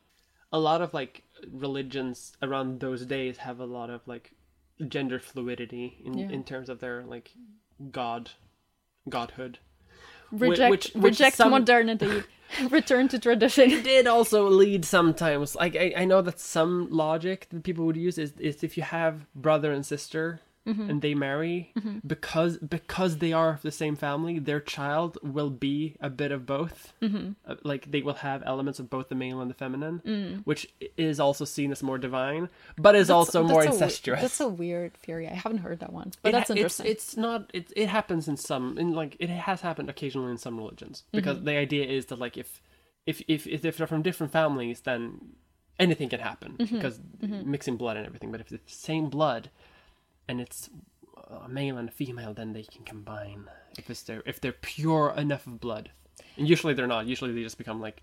a lot of like religions around those days have a lot of like gender fluidity in Yeah. in terms of their like god godhood. Reject, which- which reject some- modernity, return to tradition. It did also lead sometimes like I, I know that some logic that people would use is, is if you have brother and sister Mm-hmm. and they marry because because they are of the same family their child will be a bit of both Mm-hmm. Uh, like they will have elements of both the male and the feminine Mm. which is also seen as more divine but is also more That's a incestuous that's a weird theory. I haven't heard that one, but It- that's interesting. It's, not. It, it happens in some. In like it has happened occasionally in some religions because Mm-hmm. the idea is that like if if if if they're from different families, then anything can happen Mm-hmm. because mixing blood and everything. But if it's the same blood and it's a male and a female, then they can combine if it's their if they're pure enough of blood. And usually they're not. Usually they just become like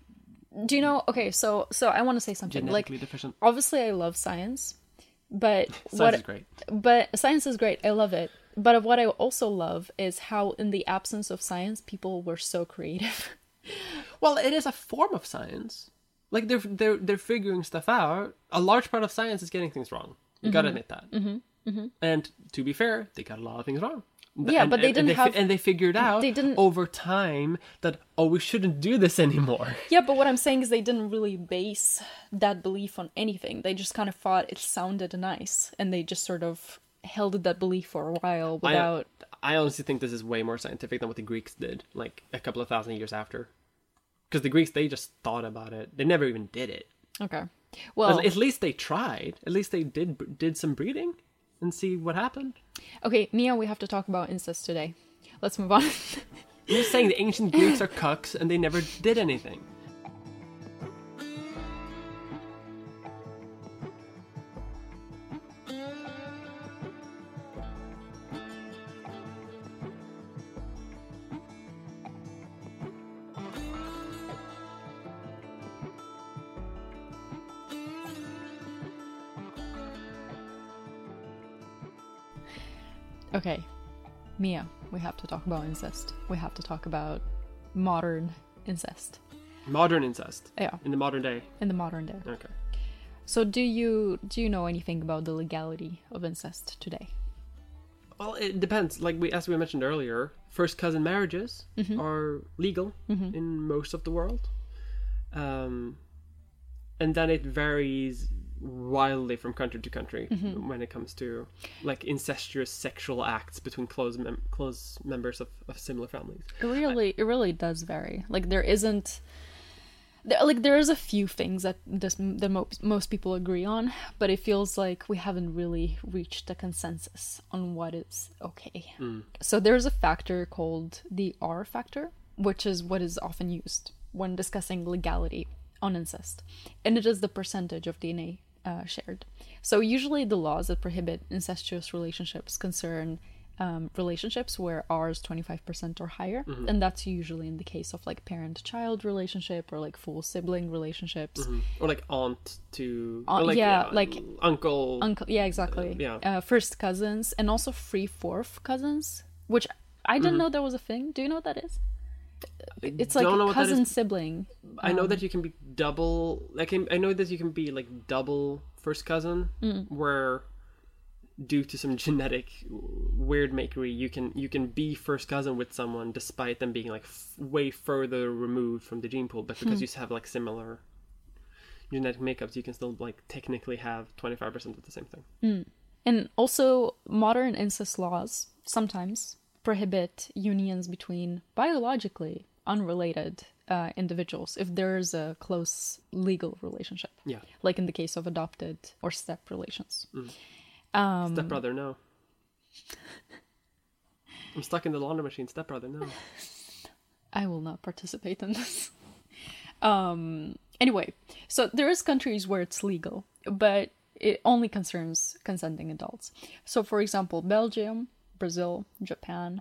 Do you know? Okay, so so I want to say something. Like, genetically deficient. obviously, I love science, but Science what is great. but science is great. I love it. But of what I also love is how, in the absence of science, people were so creative. Well, it is a form of science. Like they're they're they're figuring stuff out. A large part of science is getting things wrong. You gotta admit that. Mm-hmm. Mm-hmm. And to be fair, they got a lot of things wrong. Yeah, And- but they and- didn't and fi- have- and they figured out they didn't- over time that oh, we shouldn't do this anymore. yeah, but what I'm saying is they didn't really base that belief on anything. They just kind of thought it sounded nice, and they just sort of held that belief for a while I, without. I honestly think this is way more scientific than what the Greeks did, like a couple of thousand years after. Because the Greeks, they just thought about it. They never even did it. Okay. Well, At, at least they tried. At least they did did some breeding and see what happened. okay, Mia, we have to talk about incest today. Let's move on. I'm just saying the ancient Greeks are cucks and they never did anything. Okay, Mia, we have to talk about incest. We have to talk about modern incest. Modern incest. Yeah, In the modern day. in the modern day. Okay. So, do you do you know anything about the legality of incest today? Well, it depends. Like we, as we mentioned earlier, first cousin marriages are legal in most of the world, um, and then it varies wildly from country to country mm-hmm. when it comes to like incestuous sexual acts between close mem- close members of, of similar families. It really, it really does vary. Like there isn't, there, like there is a few things that this that most most people agree on, but it feels like we haven't really reached a consensus on what is okay. Mm. So there's a factor called the R factor, which is what is often used when discussing legality on incest, and it is the percentage of DNA uh, shared. So usually the laws that prohibit incestuous relationships concern um, relationships where R is 25% or higher. And that's usually in the case of like parent child relationship or like full sibling relationships. Or like aunt to Aunt- like, yeah, uh, like- uncle. Uncle, yeah, exactly. yeah. Uh, first cousins and also free fourth cousins, which I didn't know that was a thing. Do you know what that is? It's like don't know what that cousin sibling. I know that um, you can be double. I can. I know that you can be like double first cousin, mm. where due to some genetic weird makery, you can you can be first cousin with someone despite them being like f- way further removed from the gene pool, but because hmm. you have like similar genetic makeups, you can still like technically have twenty five percent of the same thing. Hmm. And also, modern incest laws sometimes prohibit unions between biologically unrelated uh, individuals if there is a close legal relationship, Yeah, like in the case of adopted or step relations. stepbrother, no. I'm stuck in the laundry machine. Stepbrother, no. I will not participate in this. um, anyway, so there is countries where it's legal, but it only concerns consenting adults. So, for example, Belgium, Brazil, Japan,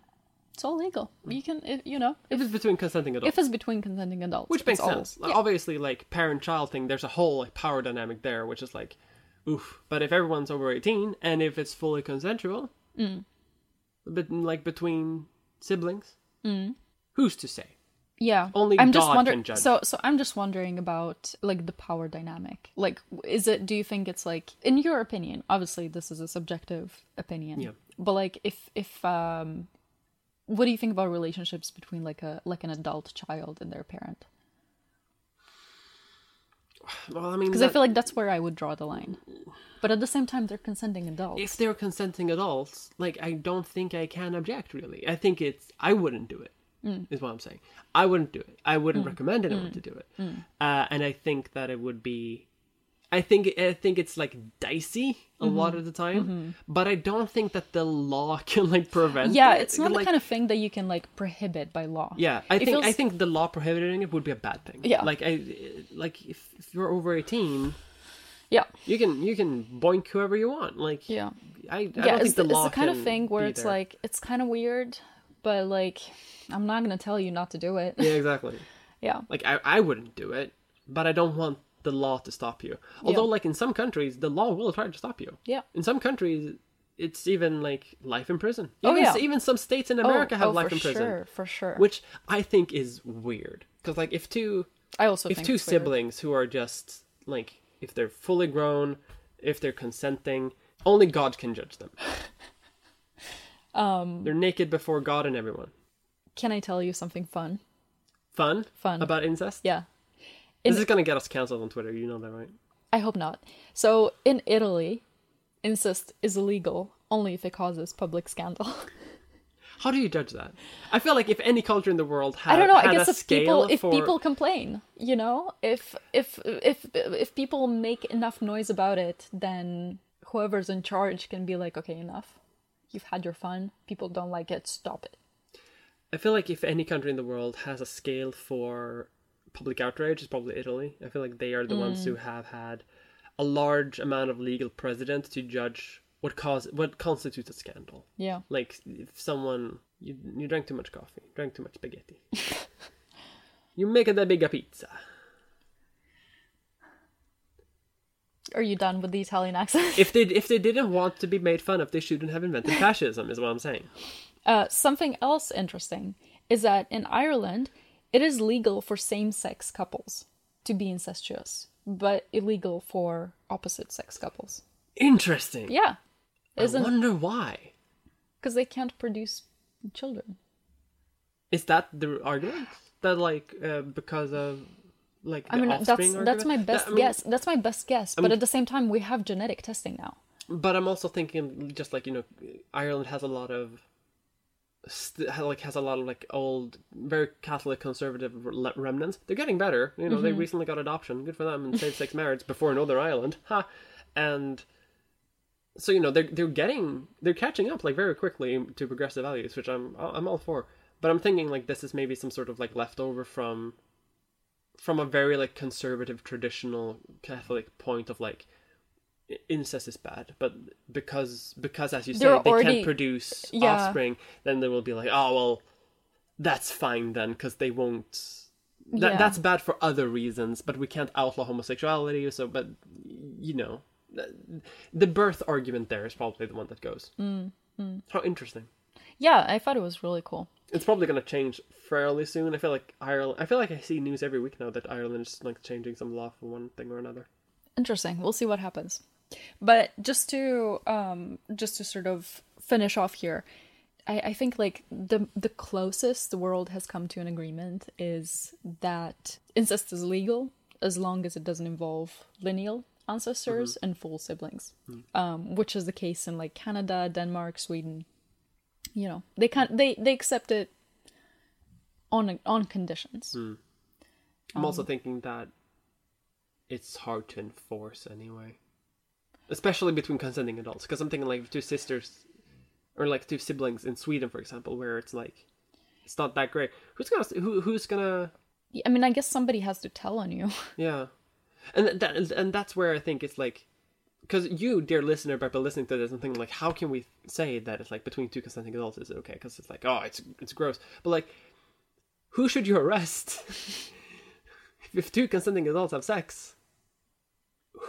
it's all legal. You can, if, you know, If it's between consenting adults. if it's between consenting adults, Which makes all- sense. Obviously, like parent child thing, there's a whole like power dynamic there, which is like, oof. But if everyone's over eighteen and if it's fully consensual, Mm. but like between siblings, who's to say? Yeah, Only I'm just God wondering. can judge. So, so I'm just wondering about like the power dynamic. Like, is it? Do you think it's like, in your opinion? Obviously, this is a subjective opinion. Yeah. But like, if if um, what do you think about relationships between like a like an adult child and their parent? Well, I mean, Because I feel like that's where I would draw the line. But at the same time, they're consenting adults. if they're consenting adults, like I don't think I can object. Really, I think it's I wouldn't do it. Is Mm. what I'm saying. I wouldn't do it. I wouldn't recommend anyone to do it. Mm. Uh, and I think that it would be. I think I think it's like dicey a Mm-hmm. lot of the time, but I don't think that the law can like prevent. yeah, it. it's not like, the kind of thing that you can like prohibit by law. Yeah, I It think I think the law prohibiting it would be a bad thing. Yeah. like I like if, if you're over eighteen, Yeah. you can you can boink whoever you want. Like Yeah. I, I yeah, don't it's think the, the, it's the kind of thing where it's there. like it's kind of weird, but like I'm not gonna tell you not to do it. yeah, exactly. yeah, Like I, I wouldn't do it, but I don't want the law to stop you. Although, Yeah. like in some countries, the law will try to stop you. yeah. In some countries, it's even like life in prison. Oh, Even, yeah. even some states in America oh, have oh, life in prison, Sure, for sure. which I think is weird. Because like if two I also if two it's weird. siblings who are just like if they're fully grown, if they're consenting, only God can judge them. um, they're naked before God and everyone. Can I tell you something fun? Fun, Fun. about incest. Yeah, This is gonna get us canceled on Twitter. You know that, right? I hope not. So in Italy, incest is illegal only if it causes public scandal. How do you judge that? I feel like if any culture in the world had, I don't know. I guess if people if for people complain, you know, if if if if people make enough noise about it, then whoever's in charge can be like, okay, enough. You've had your fun. People don't like it. Stop it. I feel like if any country in the world has a scale for public outrage, it's probably Italy. I feel like they are the ones Mm. who have had a large amount of legal precedent to judge what cause what constitutes a scandal. Yeah. Like if someone you you drank too much coffee, drank too much spaghetti. you make that big a bigger pizza. Are you done with the Italian accent? If they if they didn't want to be made fun of, they shouldn't have invented fascism. Is what I'm saying. Uh, something else interesting is that in Ireland, it is legal for same sex couples to be incestuous, but illegal for opposite sex couples. Interesting. Yeah. I Isn't wonder why. because they can't produce children. Is that the argument? That like uh, because of like I mean, that's that's my best That- I mean, guess. That's my best guess. but at the same time, we have genetic testing now. But I'm also thinking, just like you know, Ireland has a lot of, st- like has a lot of like old, very Catholic conservative re- remnants. They're getting better. You know, they Mm-hmm. recently got adoption. Good for them. And same-sex marriage before Northern Ireland. Ha, and so you know they're they're getting they're catching up like very quickly to progressive values, which I'm I'm all for. But I'm thinking like this is maybe some sort of like leftover from from a very like conservative traditional Catholic point of like incest is bad, but because because as you say They're they already- can't produce Yeah. offspring, then they will be like, oh well, that's fine then because they won't. That, Yeah. That's bad for other reasons, but we can't outlaw homosexuality. So, but you know, the- birth argument there is probably the one that goes. Mm, How interesting. Yeah, I thought it was really cool. It's probably going to change fairly soon. I feel like Ireland. I feel like I see news every week now that Ireland is like changing some law for one thing or another. Interesting. We'll see what happens. But just to um just to sort of finish off here, I, I think like the the closest the world has come to an agreement is that incest is legal as long as it doesn't involve lineal ancestors and full siblings. Um, which is the case in like Canada, Denmark, Sweden. You know, they can't they they accept it on on conditions. I'm also Um, thinking that it's hard to enforce anyway, especially between consenting adults. Because I'm thinking like two sisters, or like two siblings in Sweden, for example, where it's like it's not that great. Who's gonna who who's gonna I mean, I guess somebody has to tell on you. yeah, and that and that's where I think it's like. Because you, dear listener, by listening to this and thinking like, how can we say that it's like between two consenting adults is it okay? Because it's like, oh, it's it's gross. But like, who should you arrest if two consenting adults have sex?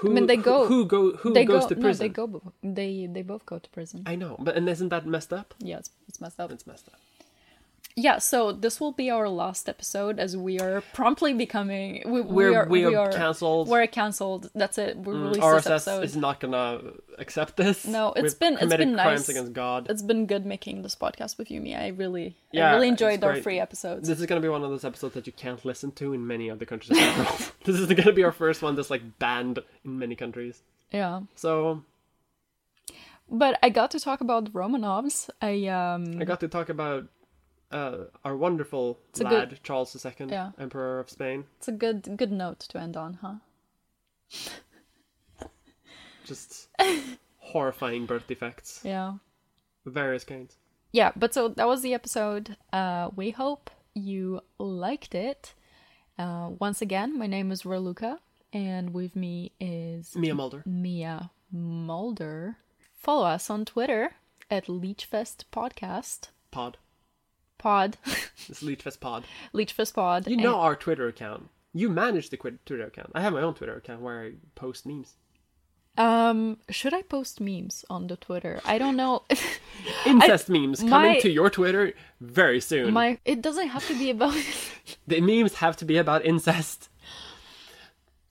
Who, mean, they go- Who, go? Who they goes go to prison? no they go they they both go to prison I know, but and isn't that messed up? yeah it's, it's messed up It's messed up. Yeah so this will be our last episode as we are promptly becoming we, we We're- are we are cancelled. Mm, we're cancelled that's it we released this RSS episode is not gonna accept this. No, it's We've been- it's committed been crimes nice. against God. it's been good making this podcast with you me i really Yeah, i really enjoyed our free episodes This is gonna be one of those episodes that you can't listen to in many other countries. around the world. this is gonna be our first one that's like banned in many countries. yeah So but i got to talk about romanovs i um I got to talk about uh, our wonderful a lad good- Charles II, Yeah. Emperor of Spain. it's a good good note to end on huh Just horrifying birth defects yeah various kinds. yeah but so that was the episode uh we hope you liked it uh once again my name is Raluca and with me is Mia Mulder. mia mulder follow us on twitter at leechfest podcast Pod. Pod This Leechfest Pod. leechfest pod You and- know our Twitter account. You manage the Twitter account. I have my own Twitter account where I post memes. um should i post memes on the twitter i don't know Incest memes coming my- to your Twitter very soon. my it doesn't have to be about The memes have to be about incest.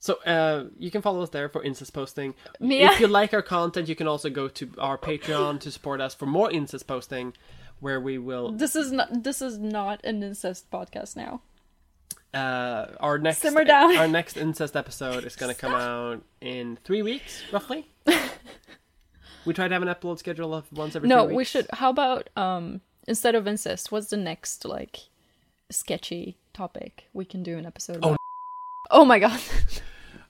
So uh, you can follow us there for incest posting. Mia- If you like our content, you can also go to our Patreon to support us for more incest posting, where we will this is not this is not an incest podcast now uh, our next Simmer down. our next incest episode is going to come out in three weeks, roughly. we try to have an upload schedule of once every. no we should how about um instead of incest what's the next like sketchy topic we can do an episode about? oh my god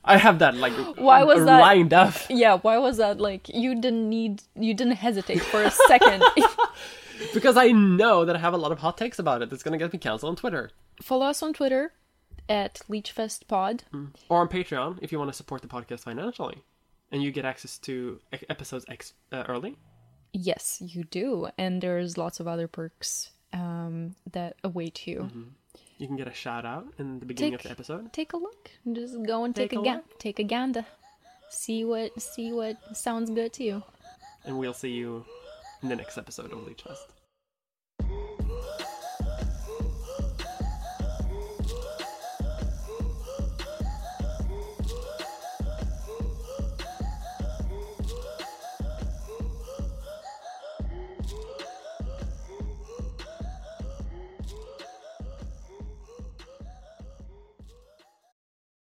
I have that like Why was that- lined up yeah why was that like you didn't need you didn't hesitate for a second because I know that I have a lot of hot takes about it. That's going to get me canceled on Twitter follow us on twitter at leechfestpod or on Patreon if you want to support the podcast financially, and you get access to episodes ex- uh, early. yes you do and there's lots of other perks um that await you You can get a shout out in the beginning of the episode. take a look just go and take, Take a, a ga- take a gander see what see what sounds good to you. And we'll see you in the next episode of Leech Fest.